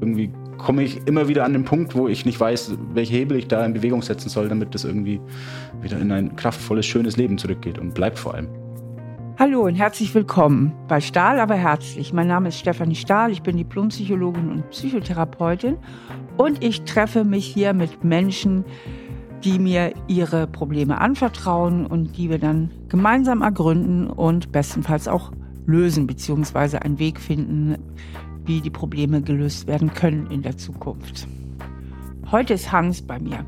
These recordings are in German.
Irgendwie komme ich immer wieder an den Punkt, wo ich nicht weiß, welche Hebel ich da in Bewegung setzen soll, damit das irgendwie wieder in ein kraftvolles, schönes Leben zurückgeht und bleibt vor allem. Hallo und herzlich willkommen bei Stahl, aber herzlich. Mein Name ist Stefanie Stahl, ich bin Diplompsychologin und Psychotherapeutin und ich treffe mich hier mit Menschen, die mir ihre Probleme anvertrauen und die wir dann gemeinsam ergründen und bestenfalls auch lösen, beziehungsweise einen Weg finden, wie die Probleme gelöst werden können in der Zukunft. Heute ist Hans bei mir.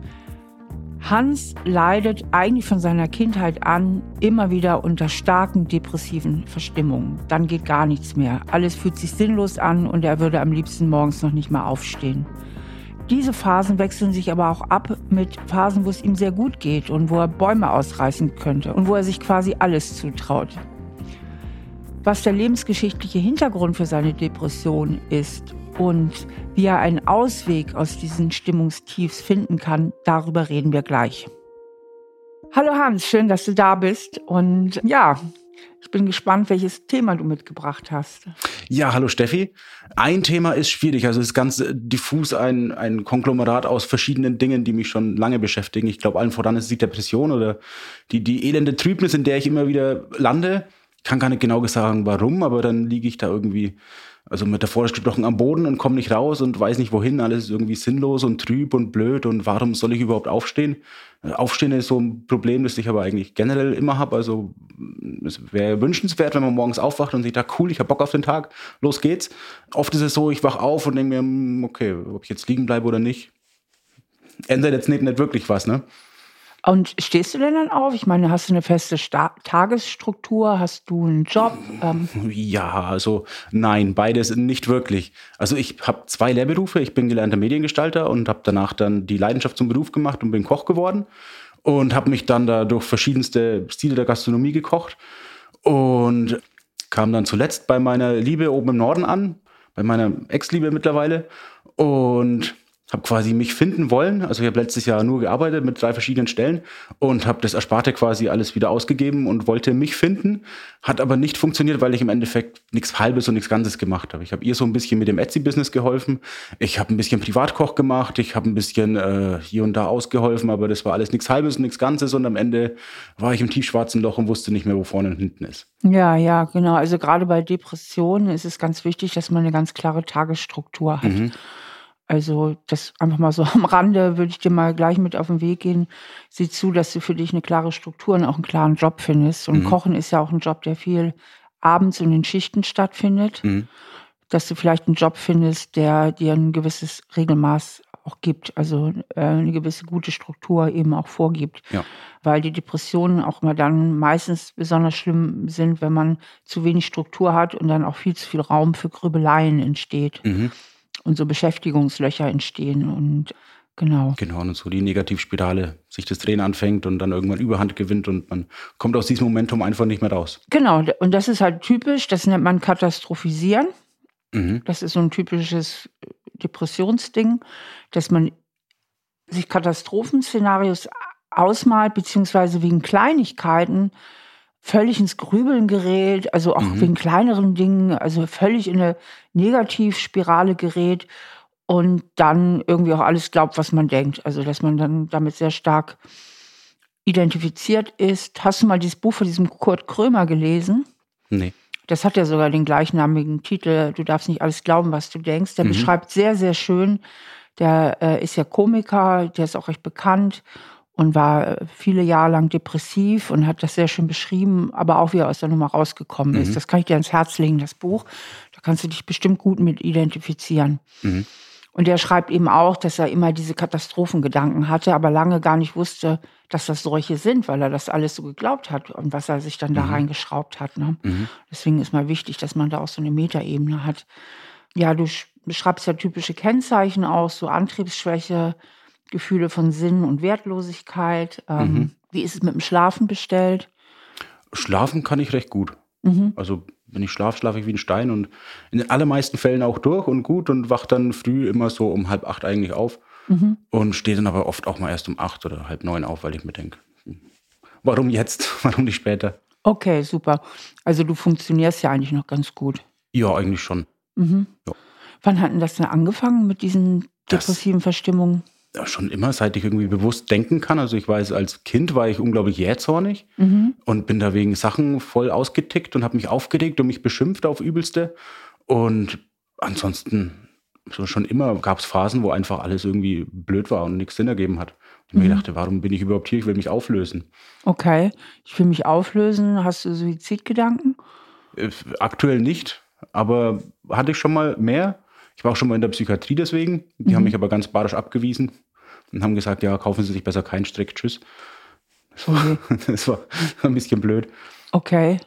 Hans leidet eigentlich von seiner Kindheit an immer wieder unter starken depressiven Verstimmungen. Dann geht gar nichts mehr. Alles fühlt sich sinnlos an und er würde am liebsten morgens noch nicht mal aufstehen. Diese Phasen wechseln sich aber auch ab mit Phasen, wo es ihm sehr gut geht und wo er Bäume ausreißen könnte und wo er sich quasi alles zutraut. Was der lebensgeschichtliche Hintergrund für seine Depression ist und wie er einen Ausweg aus diesen Stimmungstiefs finden kann, darüber reden wir gleich. Hallo Hans, schön, dass du da bist. Und ja, ich bin gespannt, welches Thema du mitgebracht hast. Ja, hallo Steffi. Ein Thema ist schwierig. Also es ist ganz diffus ein, ein Konglomerat aus verschiedenen Dingen, die mich schon lange beschäftigen. Ich glaube, allen voran ist die Depression oder die, die elende Trübnis, in der ich immer wieder lande. Ich kann gar nicht genau sagen, warum, aber dann liege ich da irgendwie also metaphorisch gesprochen am Boden und komme nicht raus und weiß nicht wohin. Alles ist irgendwie sinnlos und trüb und blöd und warum soll ich überhaupt aufstehen? Äh, aufstehen ist so ein Problem, das ich aber eigentlich generell immer habe. Also es wäre wünschenswert, wenn man morgens aufwacht und sich da cool, ich habe Bock auf den Tag, los geht's. Oft ist es so, ich wach auf und denke mir, hm, okay, ob ich jetzt liegen bleibe oder nicht, ändert jetzt nicht, nicht wirklich was, ne? Und stehst du denn dann auf? Ich meine, hast du eine feste Sta Tagesstruktur? Hast du einen Job? Ähm ja, also nein, beides nicht wirklich. Also ich habe zwei Lehrberufe. Ich bin gelernter Mediengestalter und habe danach dann die Leidenschaft zum Beruf gemacht und bin Koch geworden und habe mich dann da durch verschiedenste Stile der Gastronomie gekocht und kam dann zuletzt bei meiner Liebe oben im Norden an, bei meiner Ex-Liebe mittlerweile und habe quasi mich finden wollen. Also ich habe letztes Jahr nur gearbeitet mit drei verschiedenen Stellen und habe das Ersparte quasi alles wieder ausgegeben und wollte mich finden. Hat aber nicht funktioniert, weil ich im Endeffekt nichts Halbes und nichts Ganzes gemacht habe. Ich habe ihr so ein bisschen mit dem Etsy-Business geholfen. Ich habe ein bisschen Privatkoch gemacht. Ich habe ein bisschen äh, hier und da ausgeholfen, aber das war alles nichts Halbes und nichts Ganzes. Und am Ende war ich im tiefschwarzen Loch und wusste nicht mehr, wo vorne und hinten ist. Ja, ja, genau. Also gerade bei Depressionen ist es ganz wichtig, dass man eine ganz klare Tagesstruktur hat. Mhm. Also das einfach mal so am Rande würde ich dir mal gleich mit auf den Weg gehen. Sieh zu, dass du für dich eine klare Struktur und auch einen klaren Job findest. Und mhm. Kochen ist ja auch ein Job, der viel abends in den Schichten stattfindet. Mhm. Dass du vielleicht einen Job findest, der dir ein gewisses Regelmaß auch gibt, also äh, eine gewisse gute Struktur eben auch vorgibt. Ja. Weil die Depressionen auch immer dann meistens besonders schlimm sind, wenn man zu wenig Struktur hat und dann auch viel zu viel Raum für Grübeleien entsteht. Mhm und so Beschäftigungslöcher entstehen und genau. Genau, und so die Negativspirale sich das Drehen anfängt und dann irgendwann Überhand gewinnt und man kommt aus diesem Momentum einfach nicht mehr raus. Genau, und das ist halt typisch, das nennt man Katastrophisieren. Mhm. Das ist so ein typisches Depressionsding, dass man sich Katastrophenszenarios ausmalt, beziehungsweise wegen Kleinigkeiten völlig ins Grübeln gerät, also auch mhm. wegen kleineren Dingen, also völlig in eine Negativspirale gerät und dann irgendwie auch alles glaubt, was man denkt. Also dass man dann damit sehr stark identifiziert ist. Hast du mal dieses Buch von diesem Kurt Krömer gelesen? Nee. Das hat ja sogar den gleichnamigen Titel, Du darfst nicht alles glauben, was du denkst. Der mhm. beschreibt sehr, sehr schön. Der äh, ist ja Komiker, der ist auch recht bekannt und war äh, viele Jahre lang depressiv und hat das sehr schön beschrieben, aber auch wie er aus der Nummer rausgekommen mhm. ist. Das kann ich dir ans Herz legen, das Buch. Da kannst du dich bestimmt gut mit identifizieren. Mhm. Und er schreibt eben auch, dass er immer diese Katastrophengedanken hatte, aber lange gar nicht wusste, dass das solche sind, weil er das alles so geglaubt hat und was er sich dann da mhm. reingeschraubt hat. Ne? Mhm. Deswegen ist mal wichtig, dass man da auch so eine Metaebene hat. Ja, du beschreibst ja typische Kennzeichen aus, so Antriebsschwäche, Gefühle von Sinn und Wertlosigkeit. Ähm, mhm. Wie ist es mit dem Schlafen bestellt? Schlafen kann ich recht gut. Mhm. Also wenn ich schlafe, schlafe ich wie ein Stein und in den allermeisten Fällen auch durch und gut und wach dann früh immer so um halb acht eigentlich auf mhm. und stehe dann aber oft auch mal erst um acht oder halb neun auf, weil ich mir denke, hm, warum jetzt, warum nicht später? Okay, super. Also du funktionierst ja eigentlich noch ganz gut. Ja, eigentlich schon. Mhm. Ja. Wann hatten das denn angefangen mit diesen depressiven das, Verstimmungen? Schon immer, seit ich irgendwie bewusst denken kann. Also ich weiß, als Kind war ich unglaublich jähzornig mhm. und bin da wegen Sachen voll ausgetickt und habe mich aufgeregt und mich beschimpft auf übelste. Und ansonsten so schon immer gab es Phasen, wo einfach alles irgendwie blöd war und nichts Sinn ergeben hat. Und mhm. mir dachte, warum bin ich überhaupt hier? Ich will mich auflösen. Okay, ich will mich auflösen. Hast du Suizidgedanken? Äh, aktuell nicht, aber hatte ich schon mal mehr. Ich war auch schon mal in der Psychiatrie deswegen. Die mhm. haben mich aber ganz barisch abgewiesen und haben gesagt, ja, kaufen Sie sich besser keinen Strick, tschüss. Das war, okay. das war ein bisschen blöd. Okay.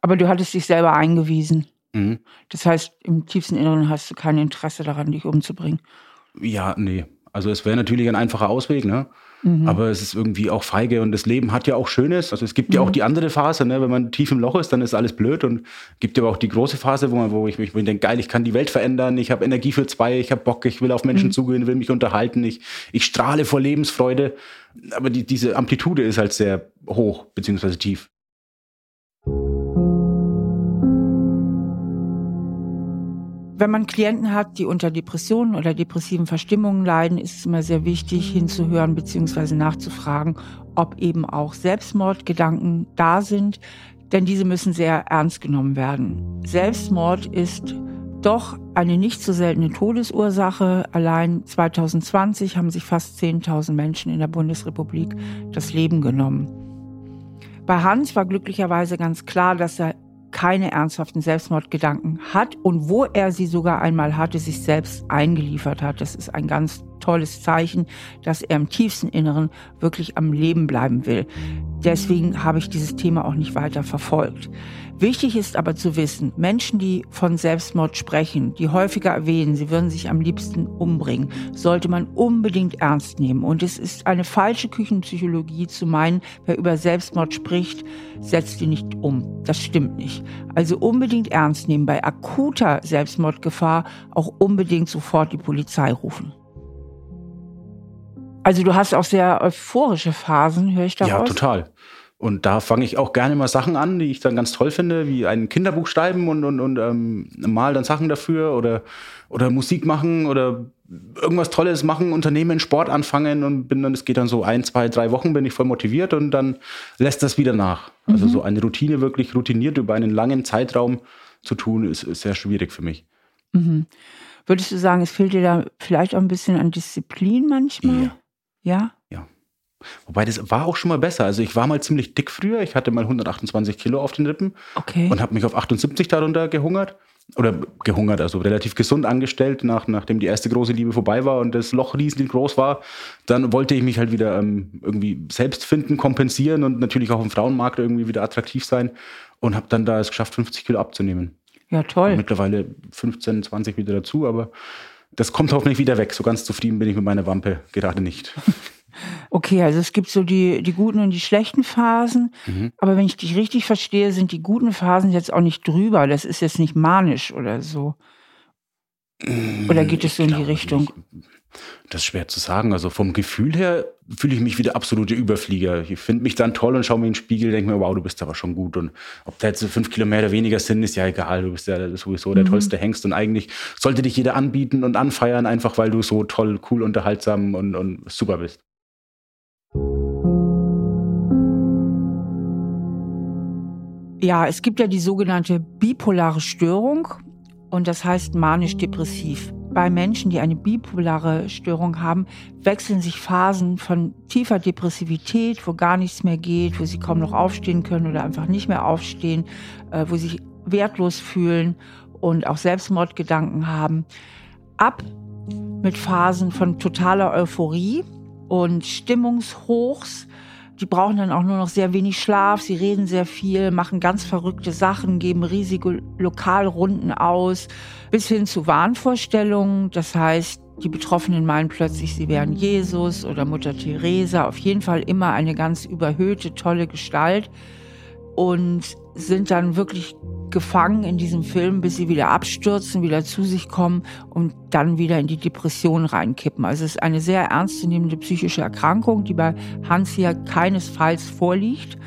Aber du hattest dich selber eingewiesen. Mhm. Das heißt, im tiefsten Inneren hast du kein Interesse daran, dich umzubringen. Ja, nee. Also es wäre natürlich ein einfacher Ausweg, ne? Mhm. Aber es ist irgendwie auch feige und das Leben hat ja auch Schönes. Also es gibt ja auch mhm. die andere Phase, ne? wenn man tief im Loch ist, dann ist alles blöd und gibt ja aber auch die große Phase, wo, man, wo ich mich denke, geil, ich kann die Welt verändern, ich habe Energie für zwei, ich habe Bock, ich will auf Menschen mhm. zugehen, will mich unterhalten, ich, ich strahle vor Lebensfreude. Aber die, diese Amplitude ist halt sehr hoch, beziehungsweise tief. Wenn man Klienten hat, die unter Depressionen oder depressiven Verstimmungen leiden, ist es immer sehr wichtig hinzuhören bzw. nachzufragen, ob eben auch Selbstmordgedanken da sind, denn diese müssen sehr ernst genommen werden. Selbstmord ist doch eine nicht so seltene Todesursache. Allein 2020 haben sich fast 10.000 Menschen in der Bundesrepublik das Leben genommen. Bei Hans war glücklicherweise ganz klar, dass er keine ernsthaften Selbstmordgedanken hat und wo er sie sogar einmal hatte, sich selbst eingeliefert hat. Das ist ein ganz tolles Zeichen, dass er im tiefsten Inneren wirklich am Leben bleiben will. Deswegen habe ich dieses Thema auch nicht weiter verfolgt. Wichtig ist aber zu wissen, Menschen, die von Selbstmord sprechen, die häufiger erwähnen, sie würden sich am liebsten umbringen, sollte man unbedingt ernst nehmen. Und es ist eine falsche Küchenpsychologie zu meinen, wer über Selbstmord spricht, setzt ihn nicht um. Das stimmt nicht. Also unbedingt ernst nehmen, bei akuter Selbstmordgefahr auch unbedingt sofort die Polizei rufen. Also du hast auch sehr euphorische Phasen, höre ich daraus? Ja, total. Und da fange ich auch gerne mal Sachen an, die ich dann ganz toll finde, wie ein Kinderbuch schreiben und, und, und ähm, mal dann Sachen dafür oder, oder Musik machen oder irgendwas Tolles machen, Unternehmen, Sport anfangen und bin dann, es geht dann so ein, zwei, drei Wochen, bin ich voll motiviert und dann lässt das wieder nach. Also mhm. so eine Routine wirklich routiniert über einen langen Zeitraum zu tun, ist, ist sehr schwierig für mich. Mhm. Würdest du sagen, es fehlt dir da vielleicht auch ein bisschen an Disziplin manchmal? Ja. Ja? Wobei das war auch schon mal besser. Also ich war mal ziemlich dick früher. Ich hatte mal 128 Kilo auf den Rippen okay. und habe mich auf 78 darunter gehungert. Oder gehungert, also relativ gesund angestellt, nach, nachdem die erste große Liebe vorbei war und das Loch riesengroß war. Dann wollte ich mich halt wieder ähm, irgendwie selbst finden, kompensieren und natürlich auch im Frauenmarkt irgendwie wieder attraktiv sein. Und habe dann da es geschafft, 50 Kilo abzunehmen. Ja, toll. Und mittlerweile 15, 20 wieder dazu, aber das kommt hoffentlich wieder weg. So ganz zufrieden bin ich mit meiner Wampe gerade nicht. Okay, also es gibt so die, die guten und die schlechten Phasen. Mhm. Aber wenn ich dich richtig verstehe, sind die guten Phasen jetzt auch nicht drüber. Das ist jetzt nicht manisch oder so. Oder geht es so in die Richtung? Nicht. Das ist schwer zu sagen. Also vom Gefühl her fühle ich mich wie der absolute Überflieger. Ich finde mich dann toll und schaue mir in den Spiegel denke mir, wow, du bist aber schon gut. Und ob da jetzt so fünf Kilometer weniger sind, ist ja egal. Du bist ja sowieso der mhm. tollste Hengst. Und eigentlich sollte dich jeder anbieten und anfeiern, einfach weil du so toll, cool, unterhaltsam und, und super bist. Ja, es gibt ja die sogenannte bipolare Störung und das heißt manisch-depressiv bei Menschen, die eine bipolare Störung haben, wechseln sich Phasen von tiefer Depressivität, wo gar nichts mehr geht, wo sie kaum noch aufstehen können oder einfach nicht mehr aufstehen, äh, wo sie sich wertlos fühlen und auch Selbstmordgedanken haben, ab mit Phasen von totaler Euphorie und Stimmungshochs, die brauchen dann auch nur noch sehr wenig Schlaf, sie reden sehr viel, machen ganz verrückte Sachen, geben riesige Lokalrunden aus, bis hin zu Wahnvorstellungen. Das heißt, die Betroffenen meinen plötzlich, sie wären Jesus oder Mutter Teresa, auf jeden Fall immer eine ganz überhöhte, tolle Gestalt und sind dann wirklich gefangen in diesem Film, bis sie wieder abstürzen, wieder zu sich kommen und dann wieder in die Depression reinkippen. Also es ist eine sehr ernstzunehmende psychische Erkrankung, die bei Hans hier keinesfalls vorliegt.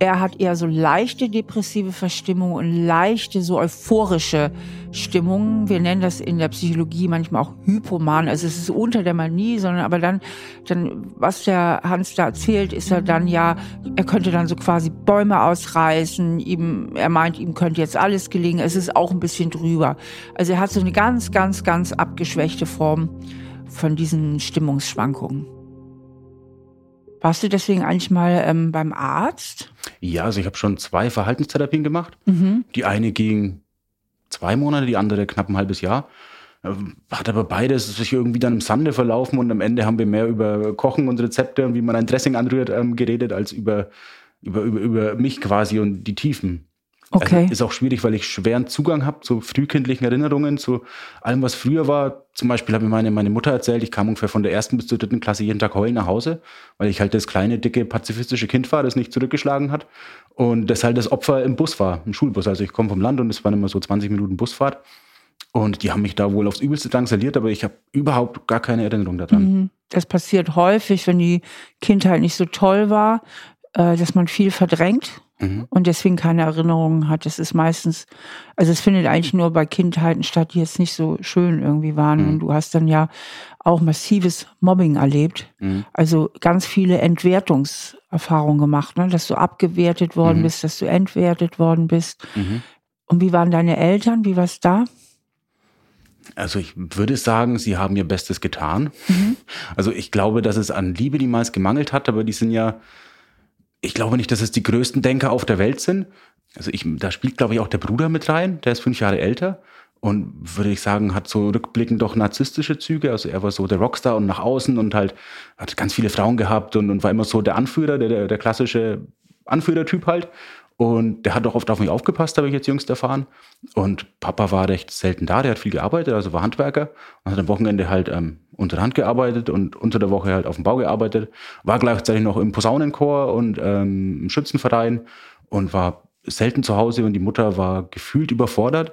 Er hat eher so leichte depressive Verstimmung und leichte so euphorische Stimmungen. Wir nennen das in der Psychologie manchmal auch Hypoman. Also es ist unter der Manie, sondern aber dann, dann, was der Hans da erzählt, ist er dann ja, er könnte dann so quasi Bäume ausreißen. Ihm, er meint, ihm könnte jetzt alles gelingen. Es ist auch ein bisschen drüber. Also er hat so eine ganz, ganz, ganz abgeschwächte Form von diesen Stimmungsschwankungen. Warst du deswegen eigentlich mal ähm, beim Arzt? Ja, also ich habe schon zwei Verhaltenstherapien gemacht. Mhm. Die eine ging zwei Monate, die andere knapp ein halbes Jahr. Ähm, hat aber beides sich irgendwie dann im Sande verlaufen und am Ende haben wir mehr über Kochen und Rezepte und wie man ein Dressing anrührt ähm, geredet, als über, über, über, über mich quasi und die Tiefen. Okay. Also ist auch schwierig, weil ich schweren Zugang habe zu frühkindlichen Erinnerungen, zu allem, was früher war. Zum Beispiel hat mir meine, meine Mutter erzählt, ich kam ungefähr von der ersten bis zur dritten Klasse jeden Tag heulen nach Hause, weil ich halt das kleine, dicke, pazifistische Kind war, das nicht zurückgeschlagen hat. Und das halt das Opfer im Bus war, im Schulbus. Also ich komme vom Land und es waren immer so 20 Minuten Busfahrt. Und die haben mich da wohl aufs Übelste drangsaliert, aber ich habe überhaupt gar keine Erinnerung daran. Mhm. Das passiert häufig, wenn die Kindheit nicht so toll war, äh, dass man viel verdrängt mhm. und deswegen keine Erinnerungen hat. Das ist meistens, also es findet eigentlich nur bei Kindheiten statt, die jetzt nicht so schön irgendwie waren. Mhm. Und du hast dann ja auch massives Mobbing erlebt. Mhm. Also ganz viele Entwertungserfahrungen gemacht, ne? dass du abgewertet worden mhm. bist, dass du entwertet worden bist. Mhm. Und wie waren deine Eltern? Wie war es da? Also ich würde sagen, sie haben ihr Bestes getan. Mhm. Also ich glaube, dass es an Liebe niemals gemangelt hat, aber die sind ja ich glaube nicht, dass es die größten Denker auf der Welt sind. Also ich, da spielt, glaube ich, auch der Bruder mit rein, der ist fünf Jahre älter und würde ich sagen, hat so rückblickend doch narzisstische Züge. Also er war so der Rockstar und nach außen und halt hat ganz viele Frauen gehabt und, und war immer so der Anführer, der, der, der klassische Anführertyp halt. Und der hat auch oft auf mich aufgepasst, habe ich jetzt jüngst erfahren. Und Papa war recht selten da, der hat viel gearbeitet, also war Handwerker und hat am Wochenende halt ähm, unter der Hand gearbeitet und unter der Woche halt auf dem Bau gearbeitet. War gleichzeitig noch im Posaunenchor und ähm, im Schützenverein und war selten zu Hause und die Mutter war gefühlt überfordert.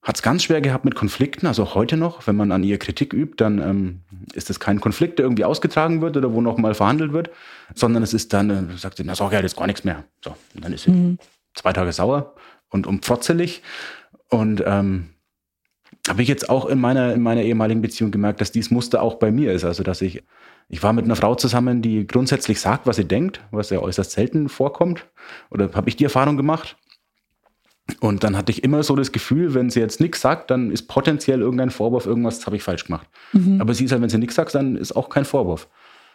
Hat es ganz schwer gehabt mit Konflikten, also auch heute noch, wenn man an ihr Kritik übt, dann ähm, ist es kein Konflikt, der irgendwie ausgetragen wird oder wo nochmal verhandelt wird, sondern es ist dann, äh, sagt sie, na sag ja jetzt gar nichts mehr. So, und dann ist sie mhm. zwei Tage sauer und umfrotzelig. Und ähm, habe ich jetzt auch in meiner, in meiner ehemaligen Beziehung gemerkt, dass dies Muster auch bei mir ist. Also, dass ich, ich war mit einer Frau zusammen, die grundsätzlich sagt, was sie denkt, was ja äußerst selten vorkommt. Oder habe ich die Erfahrung gemacht. Und dann hatte ich immer so das Gefühl, wenn sie jetzt nichts sagt, dann ist potenziell irgendein Vorwurf, irgendwas habe ich falsch gemacht. Mhm. Aber sie ist halt, wenn sie nichts sagt, dann ist auch kein Vorwurf.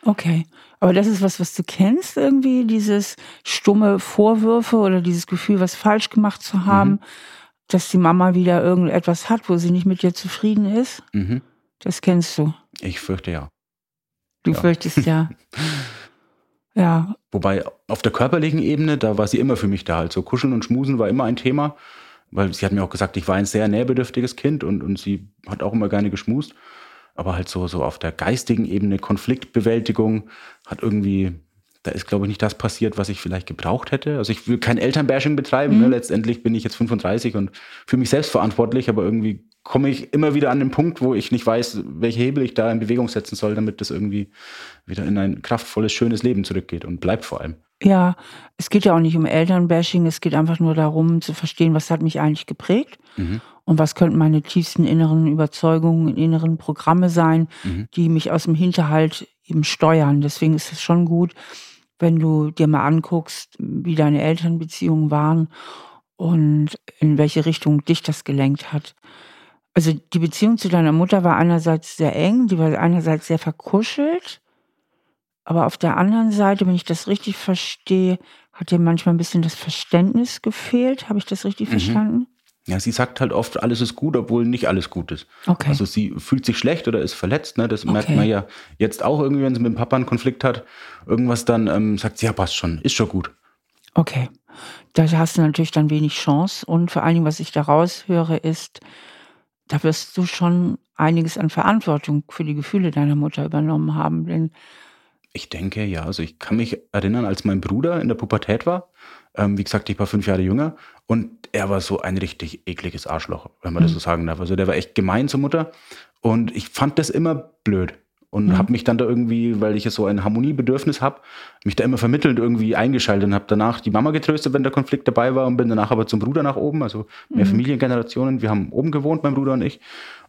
Okay. Aber das ist was, was du kennst irgendwie, dieses stumme Vorwürfe oder dieses Gefühl, was falsch gemacht zu haben, mhm. Dass die Mama wieder irgendetwas hat, wo sie nicht mit dir zufrieden ist. Mhm. Das kennst du. Ich fürchte ja. Du ja. fürchtest ja. Ja. Wobei auf der körperlichen Ebene, da war sie immer für mich da. Also Kuscheln und Schmusen war immer ein Thema, weil sie hat mir auch gesagt, ich war ein sehr nährbedürftiges Kind und, und sie hat auch immer gerne geschmust. Aber halt so, so auf der geistigen Ebene, Konfliktbewältigung hat irgendwie, da ist, glaube ich, nicht das passiert, was ich vielleicht gebraucht hätte. Also ich will kein Elternbashing betreiben. Ne? Mhm. Ne? Letztendlich bin ich jetzt 35 und für mich selbst verantwortlich, aber irgendwie komme ich immer wieder an den Punkt, wo ich nicht weiß, welche Hebel ich da in Bewegung setzen soll, damit das irgendwie wieder in ein kraftvolles, schönes Leben zurückgeht und bleibt vor allem. Ja, es geht ja auch nicht um Elternbashing, es geht einfach nur darum zu verstehen, was hat mich eigentlich geprägt mhm. und was könnten meine tiefsten inneren Überzeugungen, inneren Programme sein, mhm. die mich aus dem Hinterhalt eben steuern. Deswegen ist es schon gut, wenn du dir mal anguckst, wie deine Elternbeziehungen waren und in welche Richtung dich das gelenkt hat. Also die Beziehung zu deiner Mutter war einerseits sehr eng, die war einerseits sehr verkuschelt, aber auf der anderen Seite, wenn ich das richtig verstehe, hat dir manchmal ein bisschen das Verständnis gefehlt. Habe ich das richtig mhm. verstanden? Ja, sie sagt halt oft, alles ist gut, obwohl nicht alles gut ist. Okay. Also sie fühlt sich schlecht oder ist verletzt. Ne? Das okay. merkt man ja jetzt auch irgendwie, wenn sie mit dem Papa einen Konflikt hat. Irgendwas dann ähm, sagt sie, ja, passt schon, ist schon gut. Okay. Da hast du natürlich dann wenig Chance. Und vor allen Dingen, was ich da raushöre, ist, da wirst du schon einiges an Verantwortung für die Gefühle deiner Mutter übernommen haben. Denn ich denke, ja. Also ich kann mich erinnern, als mein Bruder in der Pubertät war. Ähm, wie gesagt, ich war fünf Jahre jünger und er war so ein richtig ekliges Arschloch, wenn man mhm. das so sagen darf. Also der war echt gemein zur Mutter und ich fand das immer blöd. und mhm. habe mich dann da irgendwie, weil ich ja so ein Harmoniebedürfnis habe, mich da immer vermittelnd irgendwie eingeschaltet und habe danach die Mama getröstet, wenn der Konflikt dabei war und bin danach aber zum Bruder nach oben, also mehr mhm. Familiengenerationen. Wir haben oben gewohnt, mein Bruder und ich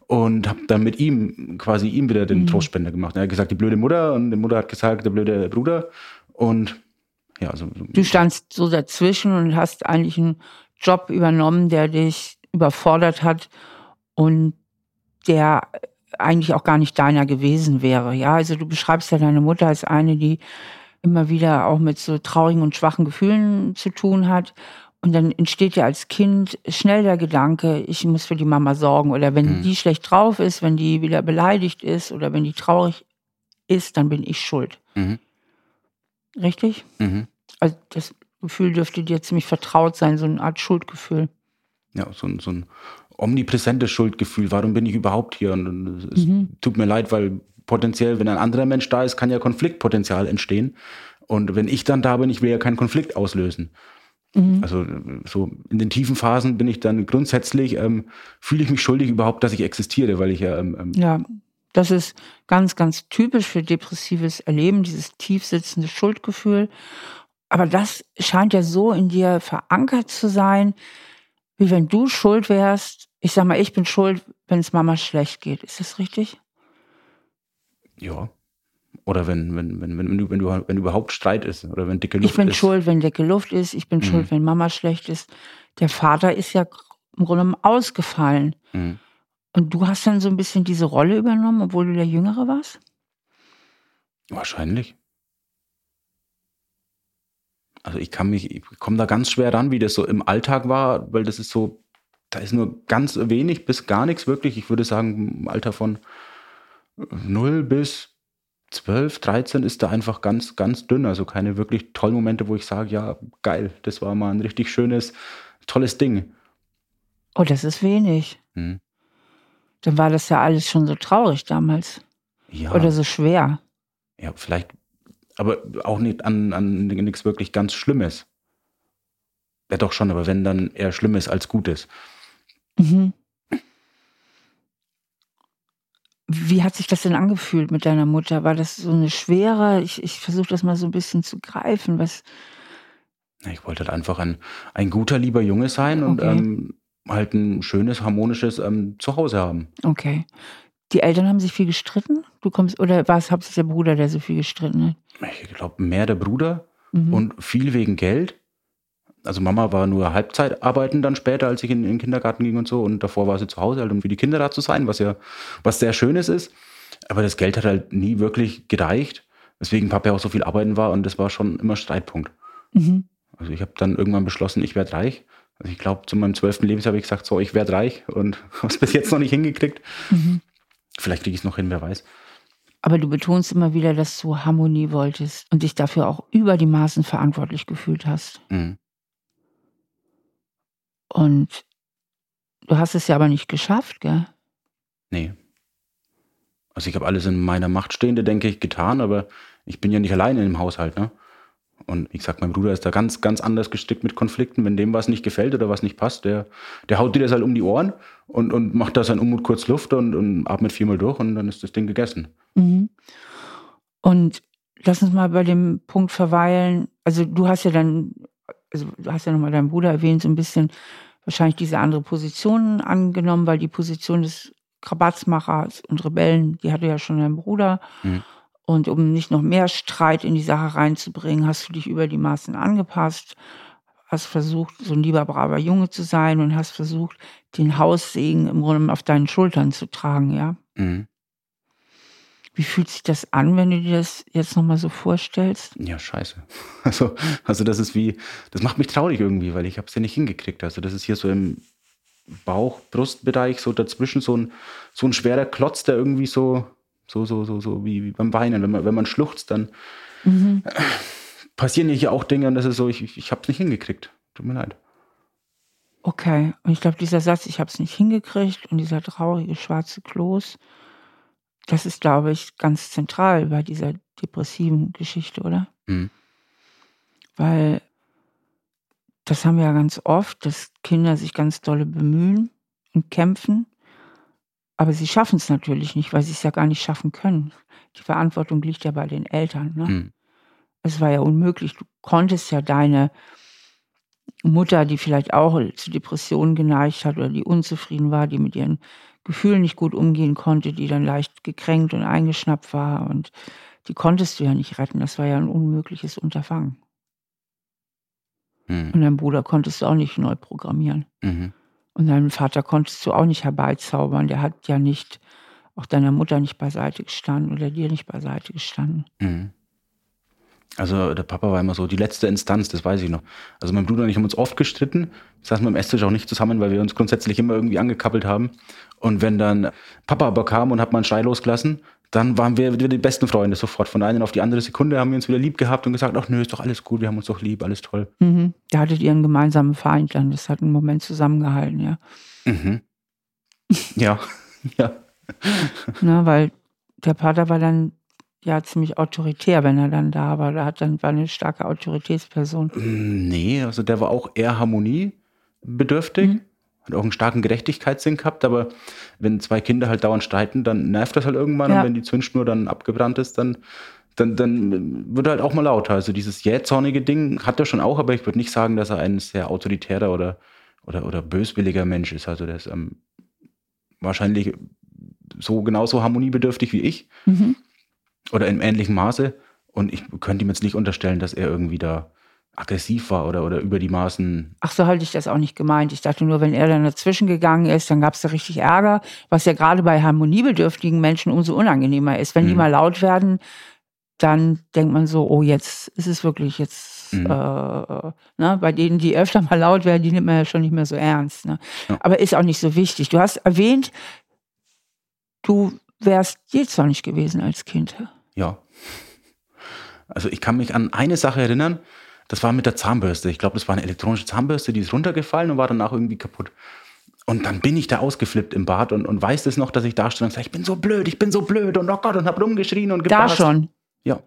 und habe dann mit ihm quasi ihm wieder den mhm. Trostspender gemacht. Er hat gesagt, die blöde Mutter und die Mutter hat gesagt, der blöde Bruder und ja, also. Du standst so dazwischen und hast eigentlich einen Job übernommen, der dich überfordert hat und der eigentlich auch gar nicht deiner gewesen wäre. Ja, also du beschreibst ja deine Mutter als eine, die immer wieder auch mit so traurigen und schwachen Gefühlen zu tun hat. Und dann entsteht ja als Kind schnell der Gedanke, ich muss für die Mama sorgen. Oder wenn mhm. die schlecht drauf ist, wenn die wieder beleidigt ist oder wenn die traurig ist, dann bin ich schuld. Mhm. Richtig? Mhm. Also das Gefühl dürfte dir ziemlich vertraut sein, so eine Art Schuldgefühl. Ja, so, so ein omnipräsentes Schuldgefühl. Warum bin ich überhaupt hier? Und es mhm. tut mir leid, weil potenziell, wenn ein anderer Mensch da ist, kann ja Konfliktpotenzial entstehen. Und wenn ich dann da bin, ich will ja keinen Konflikt auslösen. Mhm. Also so in den tiefen Phasen bin ich dann grundsätzlich, ähm, fühle ich mich schuldig überhaupt, dass ich existiere, weil ich ja... Ähm, ähm ja, das ist ganz, ganz typisch für depressives Erleben, dieses tiefsitzende Schuldgefühl. Aber das scheint ja so in dir verankert zu sein, wie wenn du schuld wärst. Ich sag mal, ich bin schuld, wenn es Mama schlecht geht. Ist das richtig? Ja. Oder wenn, wenn, wenn, wenn, du, wenn, du, wenn überhaupt Streit ist oder wenn dicke Luft ist. Ich bin ist. schuld, wenn dicke Luft ist. Ich bin mhm. schuld, wenn Mama schlecht ist. Der Vater ist ja im Grunde ausgefallen. Mhm. Und du hast dann so ein bisschen diese Rolle übernommen, obwohl du der Jüngere warst? Wahrscheinlich. Also ich kann mich, ich komme da ganz schwer ran, wie das so im Alltag war, weil das ist so, da ist nur ganz wenig bis gar nichts wirklich. Ich würde sagen, im Alter von 0 bis 12, 13 ist da einfach ganz, ganz dünn. Also keine wirklich tollen Momente, wo ich sage, ja, geil, das war mal ein richtig schönes, tolles Ding. Oh, das ist wenig. Hm. Dann war das ja alles schon so traurig damals. Ja. Oder so schwer. Ja, vielleicht aber auch nicht an, an nichts wirklich ganz Schlimmes. Ja, doch schon, aber wenn dann eher Schlimmes als Gutes. Mhm. Wie hat sich das denn angefühlt mit deiner Mutter? War das so eine schwere? Ich, ich versuche das mal so ein bisschen zu greifen. Was ich wollte halt einfach ein, ein guter, lieber Junge sein und okay. ähm, halt ein schönes, harmonisches ähm, Zuhause haben. Okay. Die Eltern haben sich viel gestritten? Du kommst, oder war es hauptsächlich der Bruder, der so viel gestritten hat? Ich glaube, mehr der Bruder mhm. und viel wegen Geld. Also Mama war nur Halbzeit arbeiten dann später, als ich in, in den Kindergarten ging und so. Und davor war sie zu Hause, halt, um für die Kinder da zu sein, was ja was sehr Schönes ist. Aber das Geld hat halt nie wirklich gereicht, weswegen Papa auch so viel arbeiten war und das war schon immer Streitpunkt. Mhm. Also ich habe dann irgendwann beschlossen, ich werde reich. Also ich glaube, zu meinem zwölften Lebensjahr habe ich gesagt, so, ich werde reich und habe es bis jetzt noch nicht hingekriegt. Mhm. Vielleicht kriege ich es noch hin, wer weiß. Aber du betonst immer wieder, dass du Harmonie wolltest und dich dafür auch über die Maßen verantwortlich gefühlt hast. Mhm. Und du hast es ja aber nicht geschafft, gell? Nee. Also ich habe alles in meiner Macht Stehende, denke ich, getan, aber ich bin ja nicht alleine im Haushalt, ne? Und wie gesagt, mein Bruder ist da ganz, ganz anders gestrickt mit Konflikten. Wenn dem was nicht gefällt oder was nicht passt, der, der haut dir das halt um die Ohren und, und macht da sein Unmut kurz Luft und, und atmet viermal durch und dann ist das Ding gegessen. Mhm. Und lass uns mal bei dem Punkt verweilen. Also du hast ja dann, also du hast ja nochmal deinen Bruder erwähnt, so ein bisschen wahrscheinlich diese andere Position angenommen, weil die Position des Krabatzmachers und Rebellen, die hatte ja schon dein Bruder. Mhm. Und um nicht noch mehr Streit in die Sache reinzubringen, hast du dich über die Maßen angepasst, hast versucht, so ein lieber, braver Junge zu sein und hast versucht, den Haussegen im Grunde auf deinen Schultern zu tragen, ja? Mhm. Wie fühlt sich das an, wenn du dir das jetzt nochmal so vorstellst? Ja, scheiße. Also, also das ist wie, das macht mich traurig irgendwie, weil ich habe es ja nicht hingekriegt. Also das ist hier so im Bauch, Brustbereich, so dazwischen so ein, so ein schwerer Klotz, der irgendwie so so, so, so, so wie, wie beim Weinen. Wenn man, wenn man schluchzt, dann mhm. passieren hier auch Dinge und das ist so, ich, ich habe es nicht hingekriegt. Tut mir leid. Okay, und ich glaube, dieser Satz, ich habe es nicht hingekriegt und dieser traurige schwarze Kloß, das ist, glaube ich, ganz zentral bei dieser depressiven Geschichte, oder? Mhm. Weil das haben wir ja ganz oft, dass Kinder sich ganz dolle bemühen und kämpfen aber sie schaffen es natürlich nicht, weil sie es ja gar nicht schaffen können. Die Verantwortung liegt ja bei den Eltern. Ne? Mhm. Es war ja unmöglich. Du konntest ja deine Mutter, die vielleicht auch zu Depressionen geneigt hat oder die unzufrieden war, die mit ihren Gefühlen nicht gut umgehen konnte, die dann leicht gekränkt und eingeschnappt war und die konntest du ja nicht retten. Das war ja ein unmögliches Unterfangen. Mhm. Und deinen Bruder konntest du auch nicht neu programmieren. Mhm. Und deinen Vater konntest du auch nicht herbeizaubern. Der hat ja nicht, auch deiner Mutter nicht beiseite gestanden oder dir nicht beiseite gestanden. Mhm. Also der Papa war immer so die letzte Instanz, das weiß ich noch. Also mein Bruder und ich haben uns oft gestritten. Wir saßen beim Esstisch auch nicht zusammen, weil wir uns grundsätzlich immer irgendwie angekappelt haben. Und wenn dann Papa aber kam und hat mal einen Schrei losgelassen, dann waren wir wieder die besten Freunde sofort. Von einer auf die andere Sekunde haben wir uns wieder lieb gehabt und gesagt, ach nö, ist doch alles gut, wir haben uns doch lieb, alles toll. Mhm. Da hattet ihr einen gemeinsamen Feind dann, das hat einen Moment zusammengehalten, ja. Mhm. Ja, ja. Na, weil der Pater war dann ja ziemlich autoritär, wenn er dann da war. Da hat dann war eine starke Autoritätsperson. Nee, also der war auch eher harmoniebedürftig. Mhm hat auch einen starken Gerechtigkeitssinn gehabt, aber wenn zwei Kinder halt dauernd streiten, dann nervt das halt irgendwann ja. und wenn die Zündschnur dann abgebrannt ist, dann, dann, dann wird er halt auch mal lauter. Also dieses jähzornige Ding hat er schon auch, aber ich würde nicht sagen, dass er ein sehr autoritärer oder, oder, oder böswilliger Mensch ist. Also der ist ähm, wahrscheinlich so genauso harmoniebedürftig wie ich mhm. oder in ähnlichem Maße. Und ich könnte ihm jetzt nicht unterstellen, dass er irgendwie da aggressiv war oder, oder über die Maßen. Ach, so halte ich das auch nicht gemeint. Ich dachte nur, wenn er dann dazwischen gegangen ist, dann gab es da richtig Ärger, was ja gerade bei harmoniebedürftigen Menschen umso unangenehmer ist. Wenn mhm. die mal laut werden, dann denkt man so, oh, jetzt ist es wirklich jetzt, mhm. äh, ne? bei denen, die öfter mal laut werden, die nimmt man ja schon nicht mehr so ernst. Ne? Ja. Aber ist auch nicht so wichtig. Du hast erwähnt, du wärst jetzt noch nicht gewesen als Kind. Ja. Also ich kann mich an eine Sache erinnern, das war mit der Zahnbürste. Ich glaube, das war eine elektronische Zahnbürste, die ist runtergefallen und war danach irgendwie kaputt. Und dann bin ich da ausgeflippt im Bad und, und weiß es noch, dass ich da stand und sage, ich bin so blöd, ich bin so blöd und oh Gott und habe rumgeschrien und gebarzt. Da schon? Ja.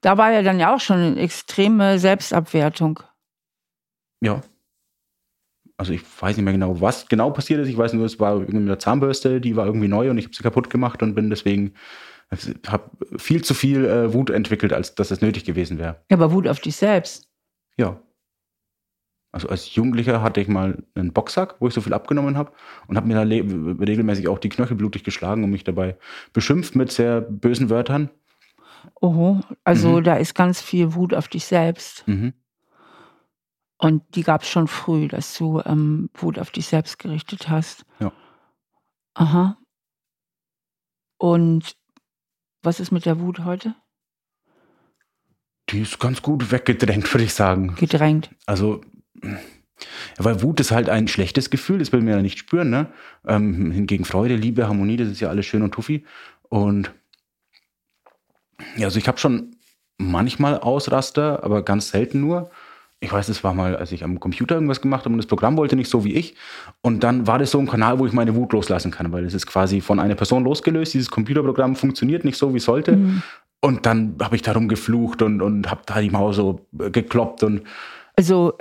Da war ja dann ja auch schon eine extreme Selbstabwertung. Ja. Also ich weiß nicht mehr genau, was genau passiert ist. Ich weiß nur, es war irgendwie eine Zahnbürste, die war irgendwie neu und ich habe sie kaputt gemacht und bin deswegen habe viel zu viel äh, Wut entwickelt, als dass es nötig gewesen wäre. Ja, aber Wut auf dich selbst. Ja. Also als Jugendlicher hatte ich mal einen Boxsack, wo ich so viel abgenommen habe und habe mir da regelmäßig auch die Knöchel blutig geschlagen und mich dabei beschimpft mit sehr bösen Wörtern. Oho, also mhm. da ist ganz viel Wut auf dich selbst. Mhm. Und die gab es schon früh, dass du ähm, Wut auf dich selbst gerichtet hast. Ja. Aha. Und was ist mit der Wut heute? Die ist ganz gut weggedrängt, würde ich sagen. Gedrängt. Also, weil Wut ist halt ein schlechtes Gefühl, das will man ja nicht spüren, ne? Ähm, hingegen Freude, Liebe, Harmonie, das ist ja alles schön und tuffi. Und ja, also ich habe schon manchmal Ausraster, aber ganz selten nur. Ich weiß, es war mal, als ich am Computer irgendwas gemacht habe und das Programm wollte nicht so wie ich. Und dann war das so ein Kanal, wo ich meine Wut loslassen kann, weil es ist quasi von einer Person losgelöst. Dieses Computerprogramm funktioniert nicht so, wie es sollte. Mhm. Und dann habe ich darum geflucht und, und habe da die Maus so gekloppt. Und also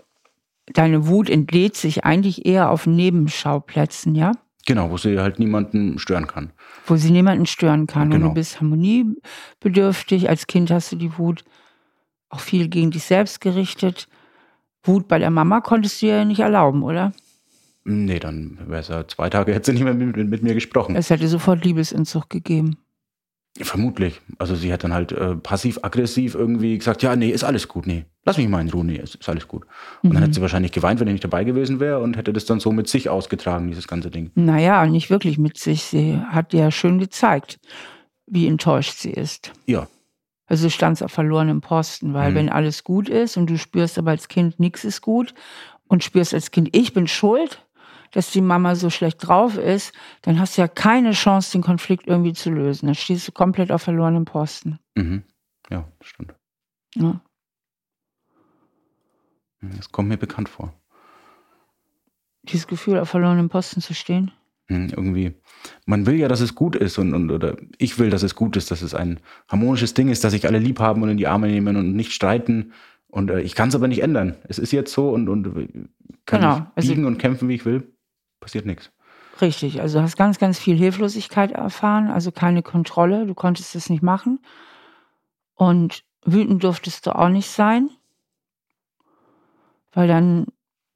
deine Wut entlädt sich eigentlich eher auf Nebenschauplätzen, ja? Genau, wo sie halt niemanden stören kann. Wo sie niemanden stören kann. Genau. Und du bist harmoniebedürftig. Als Kind hast du die Wut auch viel gegen dich selbst gerichtet. Wut bei der Mama konntest du ja nicht erlauben, oder? Nee, dann wäre es ja zwei Tage, hätte sie nicht mehr mit, mit, mit mir gesprochen. Es hätte sofort Liebesentzug gegeben. Vermutlich. Also sie hat dann halt äh, passiv-aggressiv irgendwie gesagt, ja, nee, ist alles gut, nee, lass mich mal in Ruhe, nee, ist, ist alles gut. Und mhm. dann hätte sie wahrscheinlich geweint, wenn ich nicht dabei gewesen wäre und hätte das dann so mit sich ausgetragen, dieses ganze Ding. Naja, nicht wirklich mit sich. Sie hat ja schön gezeigt, wie enttäuscht sie ist. Ja. Also du standst auf verlorenem Posten, weil mhm. wenn alles gut ist und du spürst aber als Kind, nichts ist gut und spürst als Kind, ich bin schuld, dass die Mama so schlecht drauf ist, dann hast du ja keine Chance, den Konflikt irgendwie zu lösen. Dann stehst du komplett auf verlorenem Posten. Mhm. Ja, stimmt. Ja. Das kommt mir bekannt vor. Dieses Gefühl, auf verlorenem Posten zu stehen? Mhm, irgendwie. Man will ja, dass es gut ist und, und oder ich will, dass es gut ist, dass es ein harmonisches Ding ist, dass sich alle lieb haben und in die Arme nehmen und nicht streiten. Und äh, ich kann es aber nicht ändern. Es ist jetzt so und, und kann genau. also biegen also, und kämpfen, wie ich will passiert nichts. Richtig, also du hast ganz, ganz viel Hilflosigkeit erfahren, also keine Kontrolle, du konntest es nicht machen. Und wütend durftest du auch nicht sein, weil dann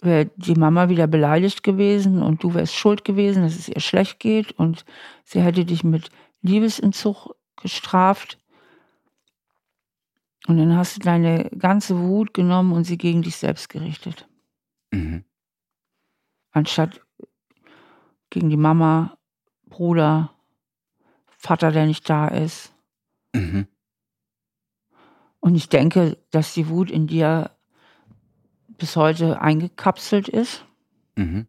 wäre die Mama wieder beleidigt gewesen und du wärst schuld gewesen, dass es ihr schlecht geht und sie hätte dich mit Liebesentzug gestraft. Und dann hast du deine ganze Wut genommen und sie gegen dich selbst gerichtet. Mhm. Anstatt gegen die Mama, Bruder, Vater, der nicht da ist. Mhm. Und ich denke, dass die Wut in dir bis heute eingekapselt ist. Mhm.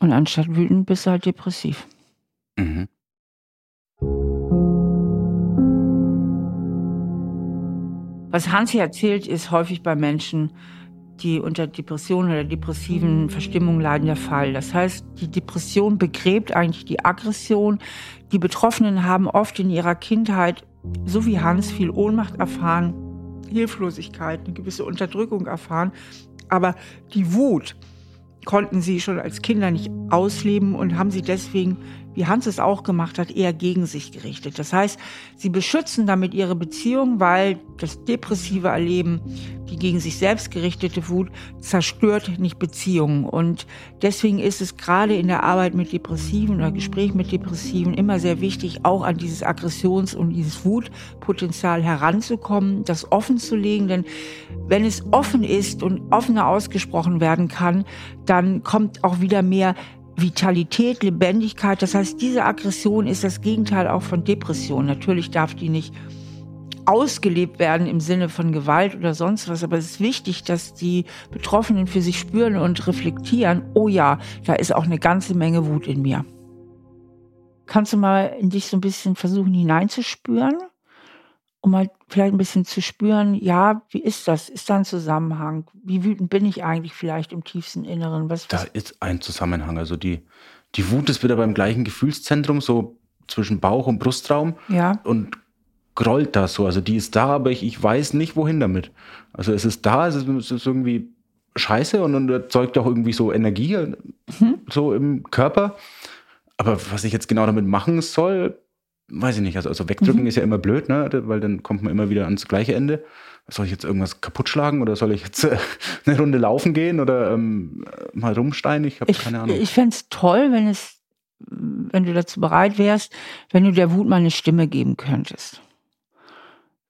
Und anstatt wütend bist du halt depressiv. Mhm. Was Hansi erzählt, ist häufig bei Menschen, die unter Depressionen oder depressiven Verstimmungen leiden, der Fall. Das heißt, die Depression begräbt eigentlich die Aggression. Die Betroffenen haben oft in ihrer Kindheit, so wie Hans, viel Ohnmacht erfahren, Hilflosigkeit, eine gewisse Unterdrückung erfahren. Aber die Wut konnten sie schon als Kinder nicht ausleben und haben sie deswegen wie Hans es auch gemacht hat, eher gegen sich gerichtet. Das heißt, sie beschützen damit ihre Beziehung, weil das depressive Erleben, die gegen sich selbst gerichtete Wut, zerstört nicht Beziehungen. Und deswegen ist es gerade in der Arbeit mit Depressiven oder Gespräch mit Depressiven immer sehr wichtig, auch an dieses Aggressions- und dieses Wutpotenzial heranzukommen, das offen zu legen. Denn wenn es offen ist und offener ausgesprochen werden kann, dann kommt auch wieder mehr Vitalität, Lebendigkeit. Das heißt, diese Aggression ist das Gegenteil auch von Depression. Natürlich darf die nicht ausgelebt werden im Sinne von Gewalt oder sonst was, aber es ist wichtig, dass die Betroffenen für sich spüren und reflektieren, oh ja, da ist auch eine ganze Menge Wut in mir. Kannst du mal in dich so ein bisschen versuchen hineinzuspüren? Um halt vielleicht ein bisschen zu spüren, ja, wie ist das? Ist da ein Zusammenhang? Wie wütend bin ich eigentlich vielleicht im tiefsten Inneren? Was, was? Da ist ein Zusammenhang. Also die, die Wut ist wieder beim gleichen Gefühlszentrum, so zwischen Bauch und Brustraum. Ja. Und grollt da so. Also die ist da, aber ich, ich weiß nicht, wohin damit. Also es ist da, es ist, es ist irgendwie scheiße und, und erzeugt auch irgendwie so Energie mhm. so im Körper. Aber was ich jetzt genau damit machen soll, weiß ich nicht, also, also wegdrücken mhm. ist ja immer blöd, ne? weil dann kommt man immer wieder ans gleiche Ende. Soll ich jetzt irgendwas kaputt schlagen oder soll ich jetzt äh, eine Runde laufen gehen oder ähm, mal rumsteinen? Ich habe keine Ahnung. Ich fände es toll, wenn es, wenn du dazu bereit wärst, wenn du der Wut mal eine Stimme geben könntest.